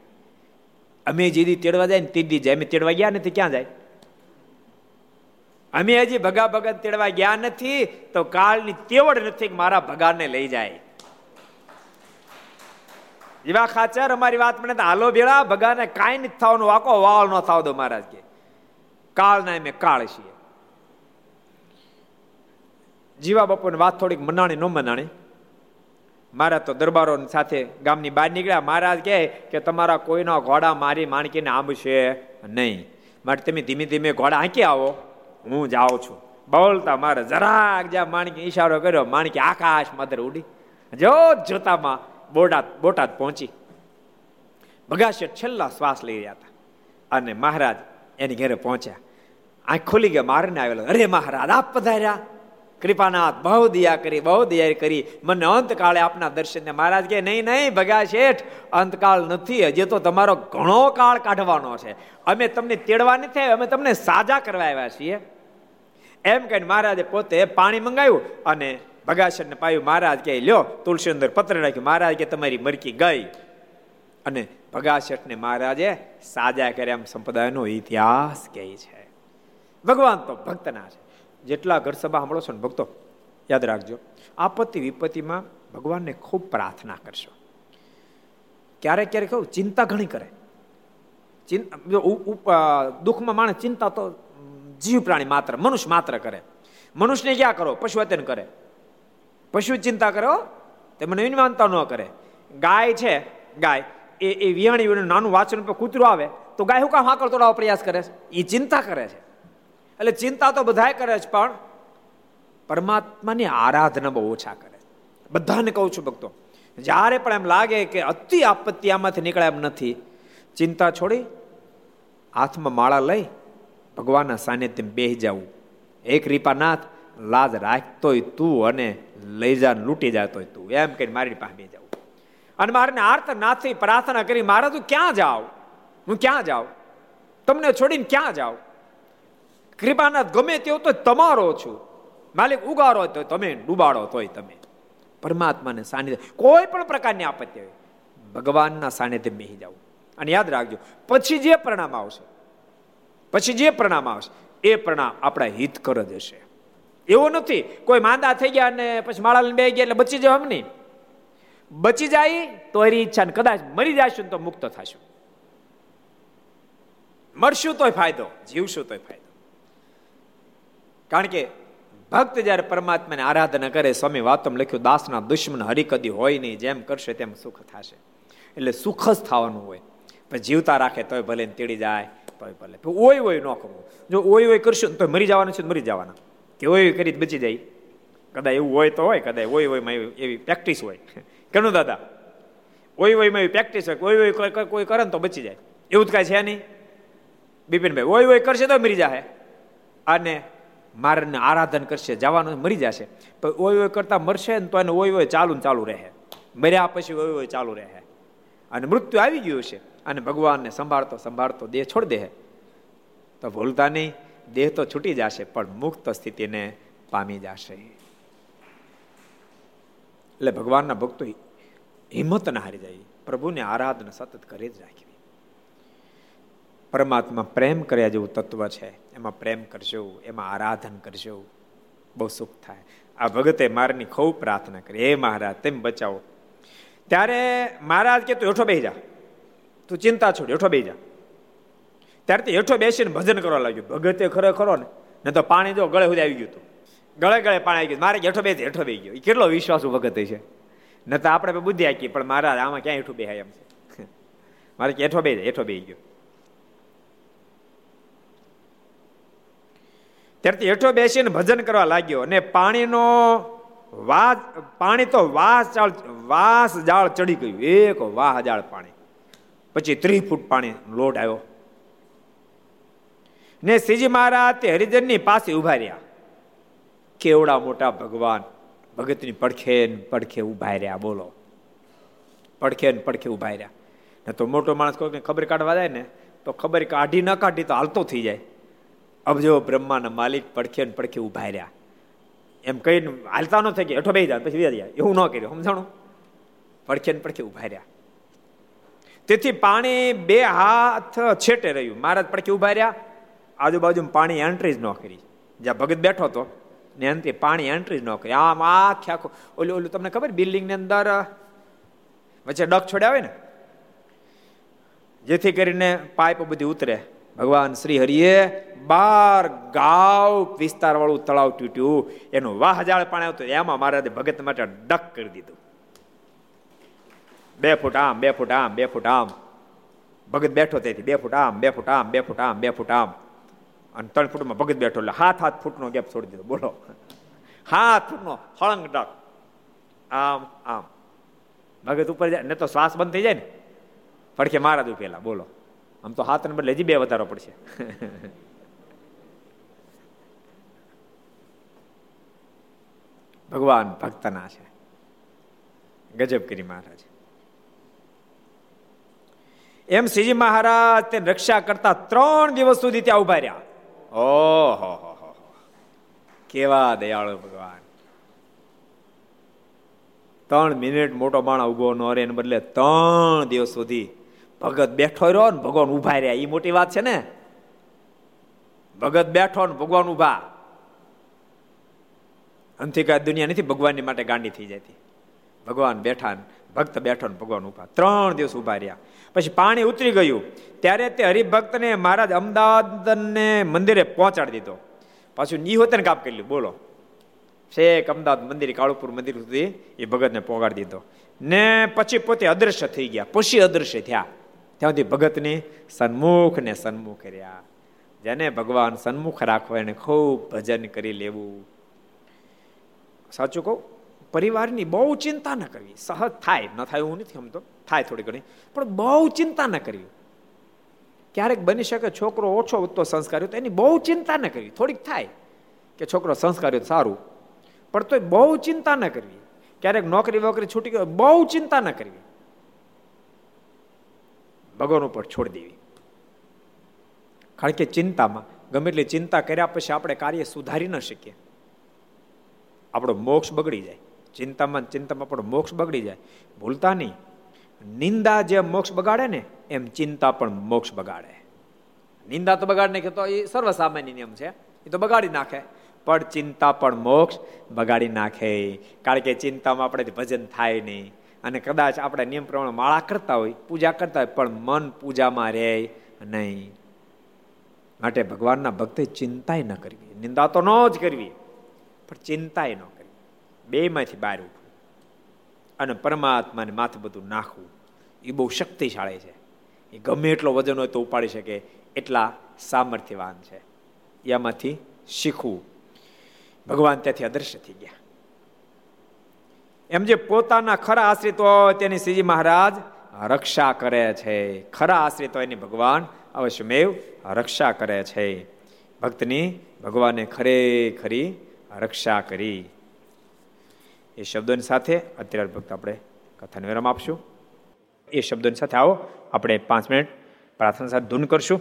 અમે જેદી તેડવા જાય ને તેદી જાય. અમે તેડવા ગયા નથી, ક્યાં જાય? અમે હજી ભગા ભગત તેડવા ગયા નથી, તો કાળની તેવડ નથી કે મારા ભગાને લઈ જાય. જેવા ખાચર અમારી વાત મને હાલો ભેળા, ભગાને કાંઈ નથી થવાનું વાકો વાળ ન થાવ દો મહારાજ કે. કાળ ના મેં કાળ છીએ. જીવા બાપુની વાત થોડીક મનાણી ન મનાણી. મારા તો દરબારો સાથે ગામની બહાર નીકળ્યા. મહારાજ કહે કે તમારા કોઈનો ઘોડા મારી માણકીને આંબશે નહીં. માટે તમે ધીમે ધીમે ઘોડા આંકી આવો. હું જાઉં છું. બોલતા મારે જરાક જ્યાં માણકી ઈશારો કર્યો, માણકી આકાશ માધર ઉડી. જો જોતામાં બોટાદ બોટાદ પહોંચી. બગાશેઠ છેલ્લા શ્વાસ લઈ રહ્યા હતા. અને મહારાજ એની ઘરે પહોંચ્યા. આંખ ખુલી ગયા મારને આવેલો. અરે મહારાજ, આપ પધાર્યા. કૃપાનાથ, બહુ દયા કરી, બહુ દયા કરી. મને અંતકાળે આપના દર્શન મહારાજ કે નહીં નહીં, ભગા શેઠ, અંતકાળ નથી, હજી તો તમારો ઘણો કાળ કાઢવાનો છે. અમે તમને તેડવા નથી અમે તમને સાજા કરવા આવ્યા છીએ. એમ કહીને મહારાજે પોતે પાણી મંગાવ્યું અને ભગાશરને પાયું. મહારાજ કે લ્યો, તુલસી અંદર પત્ર રાખ્યું. મહારાજ કે તમારી મરકી ગઈ. અને ભગાશઠને મહારાજે સાજા કર્યા એમ સંપ્રદાયનો ઇતિહાસ કહે છે. ભગવાન તો ભક્તના છે. જેટલા ઘર સભા સાંભળો છો ને ભક્તો, યાદ રાખજો, આપત્તિ વિપત્તિમાં ભગવાનને ખૂબ પ્રાર્થના કરશો. ક્યારેક ક્યારેક કહું ચિંતા ઘણી કરે. દુઃખમાં માણસ ચિંતા તો જીવ પ્રાણી માત્ર, મનુષ્ય માત્ર કરે. મનુષ્યને ક્યાં કરો? પશુ અત્યન કરે. પશુ ચિંતા કરો તે મને માનતા ન કરે. ગાય છે, ગાય, એ એ વિયાણી નાનું વાંચન પર કૂતરું આવે, તો ગાય હું કામ હાકર તોડાવવા પ્રયાસ કરે છે? એ ચિંતા કરે છે. એટલે ચિંતા તો બધાય કરે છે પણ પરમાત્માની આરાધના બહુ ઓછા કરે. બધાને કહું છું ભક્તો, જ્યારે પણ એમ લાગે કે અતિ આપત્તિ આમાંથી નીકળે એમ નથી, ચિંતા છોડી, હાથમાં માળા લઈ ભગવાનના સાનિધ્ય બેહી જવું એક રીપાનાથ લાજ રાખતોય તું અને લઈ જા, લૂંટી જતોય તું. એમ કહીને મારી પાસે બે જાઉં. અને મારે આર્થ નાથી પ્રાર્થના કરી, મારે તું ક્યાં જાવ? હું ક્યાં જાઉં તમને છોડીને ક્યાં જાઉં કૃપાનાથ ગમે તેવો તો તમારો છું. માલિક ઉગારો તો તમે, ડૂબાડો તોય તમે. પરમાત્માને સાનિધ્ય, કોઈ પણ પ્રકારની આપત્તિ હોય, ભગવાનના સાનિધ્ય મેહી જાવ અને યાદ રાખજો, પછી જે પ્રણામ આવશે, પછી જે પ્રણામ આવશે, એ પ્રણામ આપણા હિત કર જ હશે. એવું નથી, કોઈ માંદા થઈ ગયા અને પછી માળા બે ગયા એટલે બચી જાવ એમ નહીં. બચી જાય તો એની ઈચ્છા કદાચ મરી જશું તો મુક્ત થશું. મરશું તોય ફાયદો, જીવશું તોય ફાયદો. કારણ કે ભક્ત જ્યારે પરમાત્માને આરાધના કરે, સ્વામી વાતમ લખ્યું, દાસના દુશ્મન હરિકદી હોય નહીં, જેમ કરશે તેમ સુખ થશે. એટલે સુખ જ થવાનું હોય. પણ જીવતા રાખે તોય ભલે તેડી જાય, તોય ભલે. ઓય ઓય ન કરવું. જો ઓય ઓય કરશું તો મરી જવાનું છે મરી જવાના. કે ઓય કરી બચી જાય. કદાચ એવું હોય તો હોય કદાચ ઓય ઓયમાં એવી પ્રેક્ટિસ હોય. કેનું દાદા? ઓય ઓયમાં એવી પ્રેક્ટિસ હોય ઓય ઓય કોઈ કરે ને તો બચી જાય. એવું જ કાંઈ છે નહીં. બિપિનભાઈ, ઓય ઓય કરશે તો મરી જાય અને મારને આરાધન કરશે, જવાનું મરી જશે. પણ ઓય ઓય કરતા મરશે ને તો એને ઓય ઓય ચાલુ ચાલુ રહે. મર્યા પછી ઓય ઓય ચાલુ રહે. અને મૃત્યુ આવી ગયું છે અને ભગવાનને સંભાળતો સંભાળતો દેહ છોડ દે. તો ભૂલતા નહીં, દેહ તો છૂટી જશે, પણ મુક્ત સ્થિતિને પામી જશે. એટલે ભગવાનના ભક્તો હિંમત ના હારી જાય. પ્રભુને આરાધના સતત કરી જ રાખી પરમાત્મા પ્રેમ કર્યા જેવું તત્વ છે. એમાં પ્રેમ કરજો, એમાં આરાધન કરશો બહુ સુખ થાય. આ ભગતે મારની ખૂબ પ્રાર્થના કરી. હે મહારાજ, તેમ બચાવો. ત્યારે મહારાજ કે, તું હેઠો બેસી જા. તું ચિંતા છોડ, હેઠો બેસી જા. ત્યારે તે હેઠો બેસીને ભજન કરવા લાગ્યું. ભગતે ખરો ને, ન તો પાણી જો ગળે સુધી આવી ગયું હતું. ગળે ગળે પાણી આવી ગયું. મારે હેઠો બેસી હેઠો બેસી ગયો. એ કેટલો વિશ્વાસ ભગત છે. ન તો આપણે બુદ્ધિ આકી પણ મહારાજ આમાં ક્યાં હેઠું બેહાય એમ છે? મારે હેઠો બે હેઠો બેસી ગયો. ત્યારથી હેઠો બેસીને ભજન કરવા લાગ્યો અને પાણીનો વાસ, પાણી તો વાસ જાળ વાસ જાળ ચડી ગયું. એક વાહ જાળ પાણી. પછી ત્રીસ ફૂટ પાણી લોટ આવ્યો. ને શ્રીજી મહારાજ તે હરિજનની પાસે ઊભા રહ્યા. કેવડા મોટા ભગવાન, ભગતની પડખે પડખે ઊભા રહ્યા, બોલો. પડખે ને પડખે ઊભા રહ્યા. ને તો મોટો માણસ કોઈ ખબર કાઢવા જાય ને, તો ખબર કાઢી ન કાઢી તો હાલતો થઈ જાય. અબજો બ્રહ્માના માલિક પડખે ને પડખે ઊભા રહ્યા. એમ કહીને હાલતા ન થઈ ગયા હેઠો બે જાય પછી જાય એવું ન કર્યું, સમજાણું? પડખે ને પડખે ઊભા રહ્યા. તેથી પાણી બે હાથ છેટે રહ્યું. મહારાજ પડખે ઊભા રહ્યા. આજુબાજુ પાણી એન્ટ્રી જ ન કરી. જ્યાં ભગત બેઠો હતો, ને અંતે પાણી એન્ટ્રી જ ન કરી. આમ આખે આખું ઓલું ઓલું તમને ખબર? બિલ્ડિંગની અંદર વચ્ચે ડક છોડ્યા આવે ને? જેથી કરીને પાઇપ બધી ઉતરે. ભગવાન શ્રી હરિએ બાર ગાવ વિસ્તાર વાળું તળાવ તૂટ્યું. એનું વાહજાળ પાણી આવતું. એમાં મહારાજે ભગત માટે ડક કરી દીધું. બે ફૂટ આમ, બે ફૂટ આમ, બે ફૂટ આમ. ભગત બેઠો તેથી બે ફૂટ આમ, બે ફૂટ આમ, બે ફૂટ આમ, બે ફૂટ આમ. અને ત્રણ ફૂટમાં ભગત બેઠો. એટલે હાથ હાથ ફૂટનો ગેપ છોડી દીધો. બોલો. હાથ ફૂટનો. હળંગ ડક. આમ આમ. ભગત ઉપર જાય. ને તો શ્વાસ બંધ થઈ જાય ને. ફડકે મારા દઉં પેલા બોલો. આમ તો હાથ ને બદલે હજી બે વધારો પડશે. ભગવાન ભક્તના છે. ગજબ કરી મહારાજ. એમ શ્રીજી મહારાજ તે રક્ષા કરતા ત્રણ દિવસ સુધી ત્યાં ઊભા રહ્યા. ઓહો કેવા દયાળુ ભગવાન. ત્રણ મિનિટ મોટો માણા ઊભો ન રહે, એને બદલે ત્રણ દિવસ સુધી ભગત બેઠો રહ્યો ને ભગવાન ઊભા રહ્યા. એ મોટી વાત છે ને? ભગત બેઠો ને ભગવાન ઊભા અંતિક દુનિયા નથી, ભગવાનની માટે ગાંડી થઈ જતી ભગવાન બેઠા ભક્ત બેઠો ને ભગવાન ઊભા ત્રણ દિવસ ઊભા રહ્યા. પછી પાણી ઉતરી ગયું. ત્યારે તે હરિભક્તને મહારાજ અમદાવાદને મંદિરે પહોંચાડી દીધો. પાછું નિહોતન કાપ કરી બોલો. શેખ અમદાવાદ મંદિર, કાળુપુર મંદિર સુધી એ ભગતને પહોંચાડી દીધો. ને પછી પોતે અદૃશ્ય થઈ ગયા. પછી અદૃશ્ય થયા. ત્યાંથી ભગતને સન્મુખ ને સન્મુખ રહ્યા. જેને ભગવાન સન્મુખ રાખવા એને ખૂબ ભજન કરી લેવું. સાચું કહું? પરિવારની બહુ ચિંતા ન કરવી. સહજ થાય. ન થાય હું નથી સમજતો? થાય થોડી ઘણી. પણ બહુ ચિંતા ન કરવી. ક્યારેક બની શકે છોકરો ઓછો ઉત્તો સંસ્કાર્યો તો એની બહુ ચિંતા ન કરવી. થોડીક થાય કે છોકરો સંસ્કાર્યો સારું. પણ તો બહુ ચિંતા ન કરવી. ક્યારેક નોકરી વોકરી છૂટી ગયો બહુ ચિંતા ન કરવી. ભગવાન ઉપર છોડી દેવી. કારણ કે ચિંતામાં, ગમે એટલી ચિંતા કર્યા પછી આપણે કાર્ય સુધારી ન શકીએ. આપણો મોક્ષ બગડી જાય. ચિંતામાં ચિંતામાં આપણો મોક્ષ બગડી જાય. ભૂલતા નહીં. નિંદા જે મોક્ષ બગાડે ને, એમ ચિંતા પણ મોક્ષ બગાડે. નિંદા તો બગાડ નાખે તો એ સર્વસામાન્ય નિયમ છે. એ તો બગાડી નાખે. પણ ચિંતા પણ મોક્ષ બગાડી નાખે. કારણ કે ચિંતામાં આપણે ભજન થાય નહીં. અને કદાચ આપણે નિયમ પ્રમાણે માળા કરતા હોય, પૂજા કરતા હોય, પણ મન પૂજામાં રહે નહીં. માટે ભગવાનના ભક્તે ચિંતાય ન કરવી. નિંદા તો ન જ કરવી. પણ ચિંતાય ન કરવી બેમાંથી બહાર ઉઠવું અને પરમાત્માને માથે બધું નાખવું, એ બહુ શક્તિશાળી છે. એ ગમે એટલો વજન હોય તો ઉપાડી શકે, એટલા સામર્થ્યવાન છે. એમાંથી શીખવું. ભગવાન ત્યાંથી અદૃશ્ય થઈ ગયા. એમ જે પોતાના ખરા આશ્રિત હોય તેની શ્રીજી મહારાજ, રક્ષા કરે છે. ખરા આશ્રિત હોય એની ભગવાન અવશ્યમેવ રક્ષા કરે છે. ભક્તની ભગવાને ખરેખરી રક્ષા કરી. એ શબ્દોની સાથે અત્યારે ભક્ત આપણે કથાને વિરામ આપશું. એ શબ્દોની સાથે આવો, આપણે પાંચ મિનિટ પ્રાર્થના સાથે ધૂન કરશું.